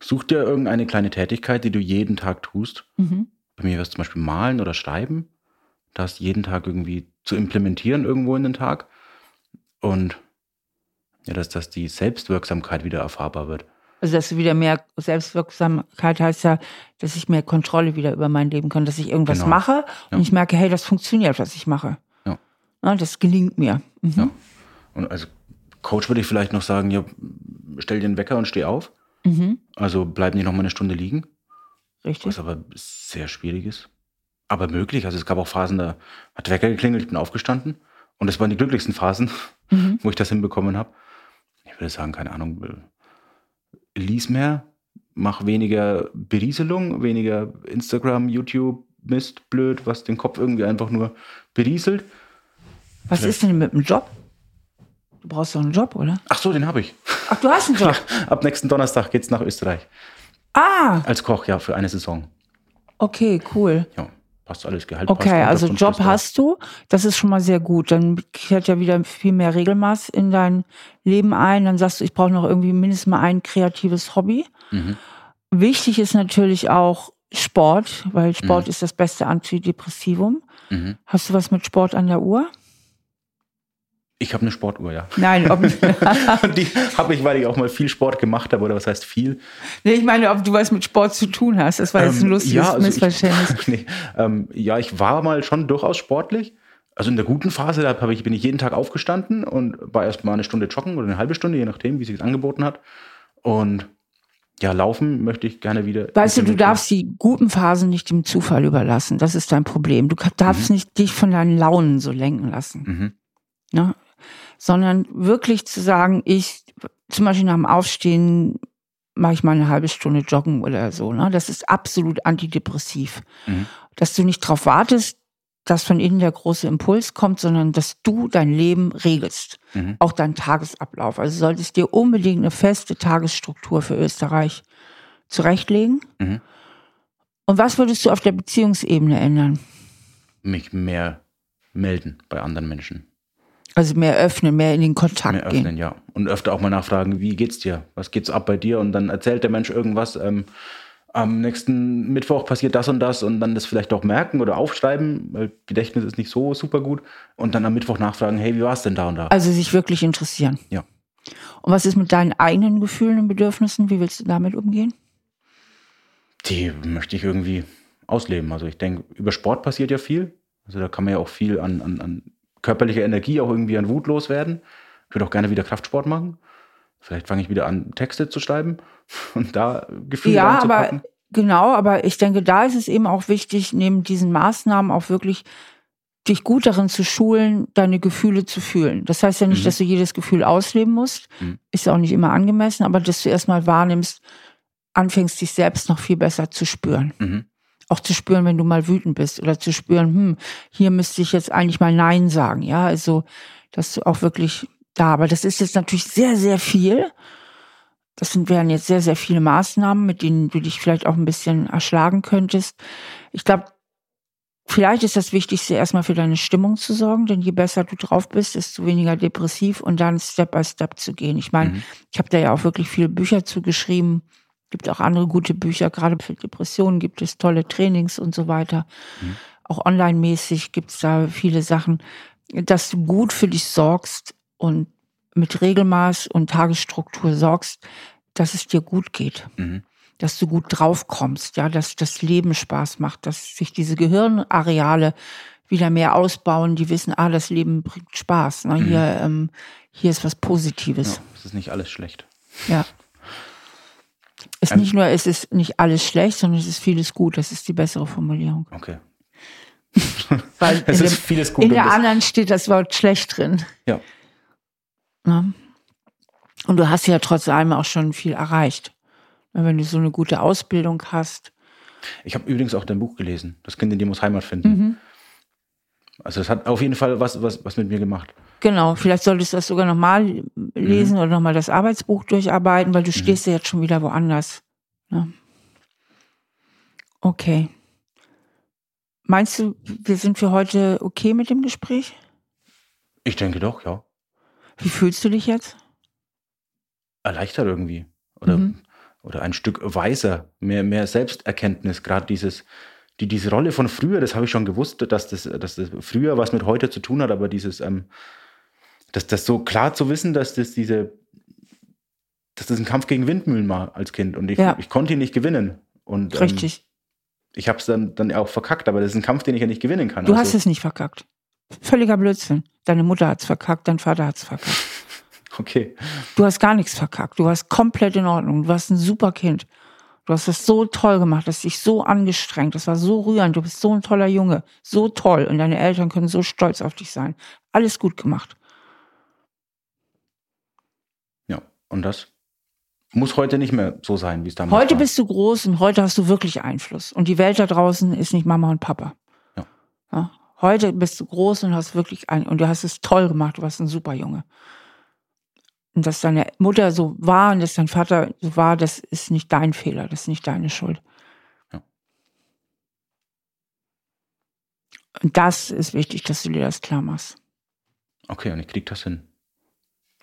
such dir irgendeine kleine Tätigkeit, die du jeden Tag tust. Mhm. Bei mir wäre es zum Beispiel malen oder schreiben. Das jeden Tag irgendwie zu implementieren irgendwo in den Tag. Und ja, dass, dass die Selbstwirksamkeit wieder erfahrbar wird. Also, dass du wieder mehr Selbstwirksamkeit heißt ja, dass ich mehr Kontrolle wieder über mein Leben kann, dass ich irgendwas Genau. mache und Ja. ich merke, hey, das funktioniert, was ich mache. Ja. Ja, das gelingt mir. Mhm. Ja. Und als Coach würde ich vielleicht noch sagen, ja, stell dir einen Wecker und steh auf. Mhm. Also bleib nicht noch mal eine Stunde liegen. Richtig. Was aber sehr schwierig ist. Aber möglich. Also es gab auch Phasen, da hat der Wecker geklingelt, ich bin aufgestanden. Und das waren die glücklichsten Phasen, Mhm. wo ich das hinbekommen habe. Ich würde sagen, keine Ahnung, lies mehr, mach weniger Berieselung, weniger Instagram, YouTube, Mist, blöd, was den Kopf irgendwie einfach nur berieselt. Was ist denn mit dem Job? Du brauchst doch einen Job, oder? Ach so, den habe ich. Ach, du hast einen Job. Ab nächsten Donnerstag geht's nach Österreich. Ah, Als Koch, ja, für eine Saison. okay, cool. Ja, passt alles, Gehalt passt. Okay, also Unterkunft Job hast du, das ist schon mal sehr gut. Dann kehrt ja wieder viel mehr Regelmaß in dein Leben ein. Dann sagst du, ich brauche noch irgendwie mindestens mal ein kreatives Hobby. Mhm. Wichtig ist natürlich auch Sport, weil Sport ist das beste Antidepressivum. Mhm. Hast du was mit Sport an der Uhr? Ich habe eine Sportuhr, ja. Nein, ob, Und die habe ich, weil ich auch mal viel Sport gemacht habe, oder was heißt viel? nee, ich meine, ob du was mit Sport zu tun hast. Das war jetzt ein Ähm, lustiges ja, also ich- Missverständnis. nee, ähm, ja, ich war mal schon durchaus sportlich. Also in der guten Phase, da ich, bin ich jeden Tag aufgestanden und war erst mal eine Stunde joggen oder eine halbe Stunde, je nachdem, wie sich es angeboten hat. Und ja, laufen möchte ich gerne wieder. Weißt du, du darfst die guten Phasen nicht dem Zufall überlassen. Das ist dein Problem. Du darfst Mhm. nicht dich von deinen Launen so lenken lassen. Mhm. Ne? Sondern wirklich zu sagen, ich, zum Beispiel nach dem Aufstehen, mache ich mal eine halbe Stunde joggen oder so. Ne? Das ist absolut antidepressiv. Mhm. Dass du nicht drauf wartest, dass von innen der große Impuls kommt, sondern dass du dein Leben regelst. Mhm. Auch deinen Tagesablauf. Also solltest dir unbedingt eine feste Tagesstruktur für Österreich zurechtlegen. Mhm. Und was würdest du auf der Beziehungsebene ändern? Mich mehr melden bei anderen Menschen. Also mehr öffnen, mehr in den Kontakt mehr öffnen, gehen. ja. Und öfter auch mal nachfragen, wie geht's dir? Was geht's ab bei dir? Und dann erzählt der Mensch irgendwas. Ähm, am nächsten Mittwoch passiert das und das und dann das vielleicht auch merken oder aufschreiben, weil Gedächtnis ist nicht so super gut. Und dann am Mittwoch nachfragen, hey, wie war es denn da und da? Also sich wirklich interessieren. Ja. Und was ist mit deinen eigenen Gefühlen und Bedürfnissen? Wie willst du damit umgehen? Die möchte ich irgendwie ausleben. Also ich denke, über Sport passiert ja viel. Also da kann man ja auch viel an, an, an körperlicher Energie auch irgendwie an Wut loswerden. Ich würde auch gerne wieder Kraftsport machen. Vielleicht fange ich wieder an, Texte zu schreiben und da Gefühle Ja, aber genau, aber ich denke, da ist es eben auch wichtig, neben diesen Maßnahmen auch wirklich dich gut darin zu schulen, deine Gefühle zu fühlen. Das heißt ja nicht, mhm. dass du jedes Gefühl ausleben musst. Mhm. Ist auch nicht immer angemessen, aber dass du erstmal wahrnimmst, anfängst, dich selbst noch viel besser zu spüren. Mhm auch zu spüren, wenn du mal wütend bist oder zu spüren, hm, hier müsste ich jetzt eigentlich mal Nein sagen. Ja, also, dass du auch wirklich da, aber das ist jetzt natürlich sehr, sehr viel. Das sind, wären jetzt sehr, sehr viele Maßnahmen, mit denen du dich vielleicht auch ein bisschen erschlagen könntest. Ich glaube, vielleicht ist das Wichtigste, erstmal für deine Stimmung zu sorgen, denn je besser du drauf bist, desto weniger depressiv und dann Step by Step zu gehen. Ich meine, mhm. ich habe da ja auch wirklich viele Bücher zugeschrieben, gibt auch andere gute Bücher, gerade für Depressionen gibt es tolle Trainings und so weiter. Mhm. Auch online-mäßig gibt es da viele Sachen, dass du gut für dich sorgst und mit Regelmaß und Tagesstruktur sorgst, dass es dir gut geht. Mhm. Dass du gut draufkommst, ja, dass das Leben Spaß macht, dass sich diese Gehirnareale wieder mehr ausbauen, die wissen, ah, das Leben bringt Spaß. Ne? Mhm. Hier, ähm, hier ist was Positives. Ja, es ist nicht alles schlecht. Ja. Es ist nicht nur, es ist nicht alles schlecht, sondern es ist vieles gut. Das ist die bessere Formulierung. Okay. Weil es ist dem, vieles gut. In der anderen steht das Wort schlecht drin. Ja. ja. Und du hast ja trotz allem auch schon viel erreicht. Wenn du so eine gute Ausbildung hast. Ich habe übrigens auch dein Buch gelesen. Das Kind in dir muss Heimat finden. Mhm. Also das hat auf jeden Fall was, was, was mit mir gemacht. Genau, vielleicht solltest du das sogar nochmal lesen mhm. oder nochmal das Arbeitsbuch durcharbeiten, weil du mhm. stehst ja jetzt schon wieder woanders. Ja. Okay. Meinst du, wir sind für heute okay mit dem Gespräch? Ich denke doch, ja. Wie fühlst du dich jetzt? Erleichtert irgendwie. Oder, mhm. oder ein Stück weiser, mehr, mehr Selbsterkenntnis, gerade dieses, die, diese Rolle von früher, das habe ich schon gewusst, dass das, dass das früher was mit heute zu tun hat, aber dieses, ähm, dass das so klar zu wissen, dass das diese, dass das ein Kampf gegen Windmühlen war als Kind und ich, ja. ich konnte ihn nicht gewinnen. Und, ähm, Richtig. Ähm, ich habe es dann, dann auch verkackt, aber das ist ein Kampf, den ich ja nicht gewinnen kann. Du also, hast es nicht verkackt. Völliger Blödsinn. Deine Mutter hat es verkackt, dein Vater hat es verkackt. okay. Du hast gar nichts verkackt. Du warst komplett in Ordnung. Du warst ein super Kind. Du hast es so toll gemacht, hast dich so angestrengt, das war so rührend, du bist so ein toller Junge, so toll und deine Eltern können so stolz auf dich sein. Alles gut gemacht. Und das muss heute nicht mehr so sein, wie es damals war. Heute bist du groß und heute hast du wirklich Einfluss. Und die Welt da draußen ist nicht Mama und Papa. Ja. ja? Heute bist du groß und hast wirklich ein, und du hast es toll gemacht, du warst ein super Junge. Und dass deine Mutter so war und dass dein Vater so war, das ist nicht dein Fehler, das ist nicht deine Schuld. Ja. Und das ist wichtig, dass du dir das klar machst. Okay, und ich krieg das hin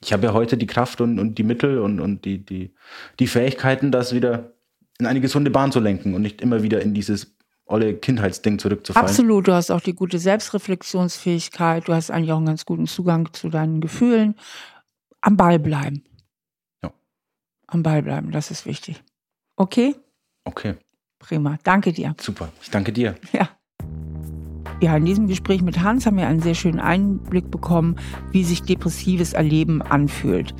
ich habe ja heute die Kraft und, und die Mittel und, und die, die, die Fähigkeiten, das wieder in eine gesunde Bahn zu lenken und nicht immer wieder in dieses olle Kindheitsding zurückzufallen. Absolut, du hast auch die gute Selbstreflexionsfähigkeit, du hast eigentlich auch einen ganz guten Zugang zu deinen Gefühlen. Am Ball bleiben. Ja. Am Ball bleiben, das ist wichtig. Okay? Okay. Prima, danke dir. Super, ich danke dir. Ja. Ja, in diesem Gespräch mit Hans haben wir einen sehr schönen Einblick bekommen, wie sich depressives Erleben anfühlt.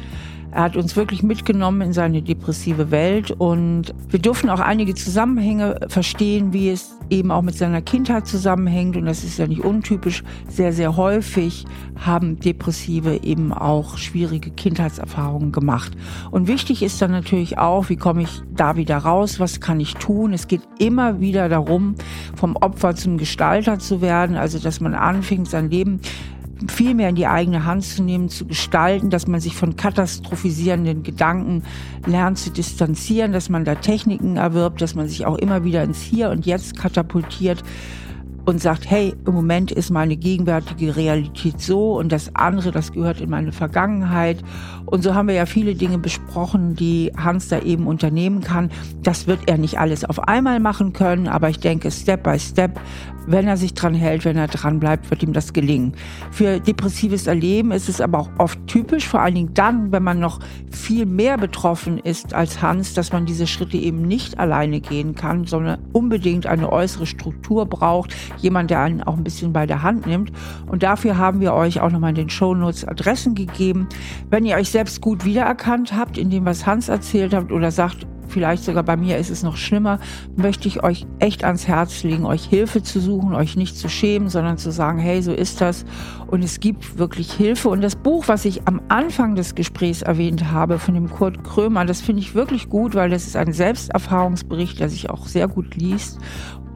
Er hat uns wirklich mitgenommen in seine depressive Welt und wir durften auch einige Zusammenhänge verstehen, wie es eben auch mit seiner Kindheit zusammenhängt und das ist ja nicht untypisch. Sehr, sehr häufig haben Depressive eben auch schwierige Kindheitserfahrungen gemacht. Und wichtig ist dann natürlich auch, wie komme ich da wieder raus, was kann ich tun. Es geht immer wieder darum, vom Opfer zum Gestalter zu werden, also dass man anfängt, sein Leben viel mehr in die eigene Hand zu nehmen, zu gestalten, dass man sich von katastrophisierenden Gedanken lernt zu distanzieren, dass man da Techniken erwirbt, dass man sich auch immer wieder ins Hier und Jetzt katapultiert und sagt, hey, im Moment ist meine gegenwärtige Realität so und das andere, das gehört in meine Vergangenheit. Und so haben wir ja viele Dinge besprochen, die Hans da eben unternehmen kann. Das wird er nicht alles auf einmal machen können, aber ich denke, Step by Step wenn er sich dran hält, wenn er dran bleibt, wird ihm das gelingen. Für depressives Erleben ist es aber auch oft typisch, vor allen Dingen dann, wenn man noch viel mehr betroffen ist als Hans, dass man diese Schritte eben nicht alleine gehen kann, sondern unbedingt eine äußere Struktur braucht, jemand, der einen auch ein bisschen bei der Hand nimmt. Und dafür haben wir euch auch nochmal in den Shownotes Adressen gegeben. Wenn ihr euch selbst gut wiedererkannt habt in dem, was Hans erzählt habt oder sagt, vielleicht sogar bei mir ist es noch schlimmer, möchte ich euch echt ans Herz legen, euch Hilfe zu suchen, euch nicht zu schämen, sondern zu sagen, hey, so ist das. Und es gibt wirklich Hilfe. Und das Buch, was ich am Anfang des Gesprächs erwähnt habe, von dem Kurt Krömer, das finde ich wirklich gut, weil das ist ein Selbsterfahrungsbericht, der sich auch sehr gut liest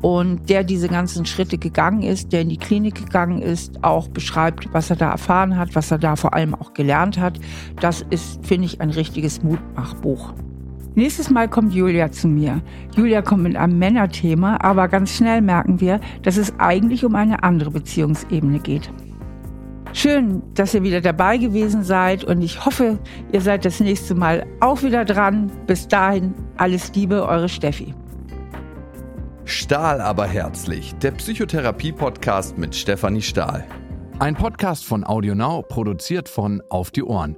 und der diese ganzen Schritte gegangen ist, der in die Klinik gegangen ist, auch beschreibt, was er da erfahren hat, was er da vor allem auch gelernt hat. Das ist, finde ich, ein richtiges Mutmachbuch. Nächstes Mal kommt Julia zu mir. Julia kommt mit einem Männerthema, aber ganz schnell merken wir, dass es eigentlich um eine andere Beziehungsebene geht. Schön, dass ihr wieder dabei gewesen seid und ich hoffe, ihr seid das nächste Mal auch wieder dran. Bis dahin, alles Liebe, eure Steffi. Stahl aber herzlich, der Psychotherapie-Podcast mit Stefanie Stahl. Ein Podcast von AudioNow, produziert von Auf die Ohren.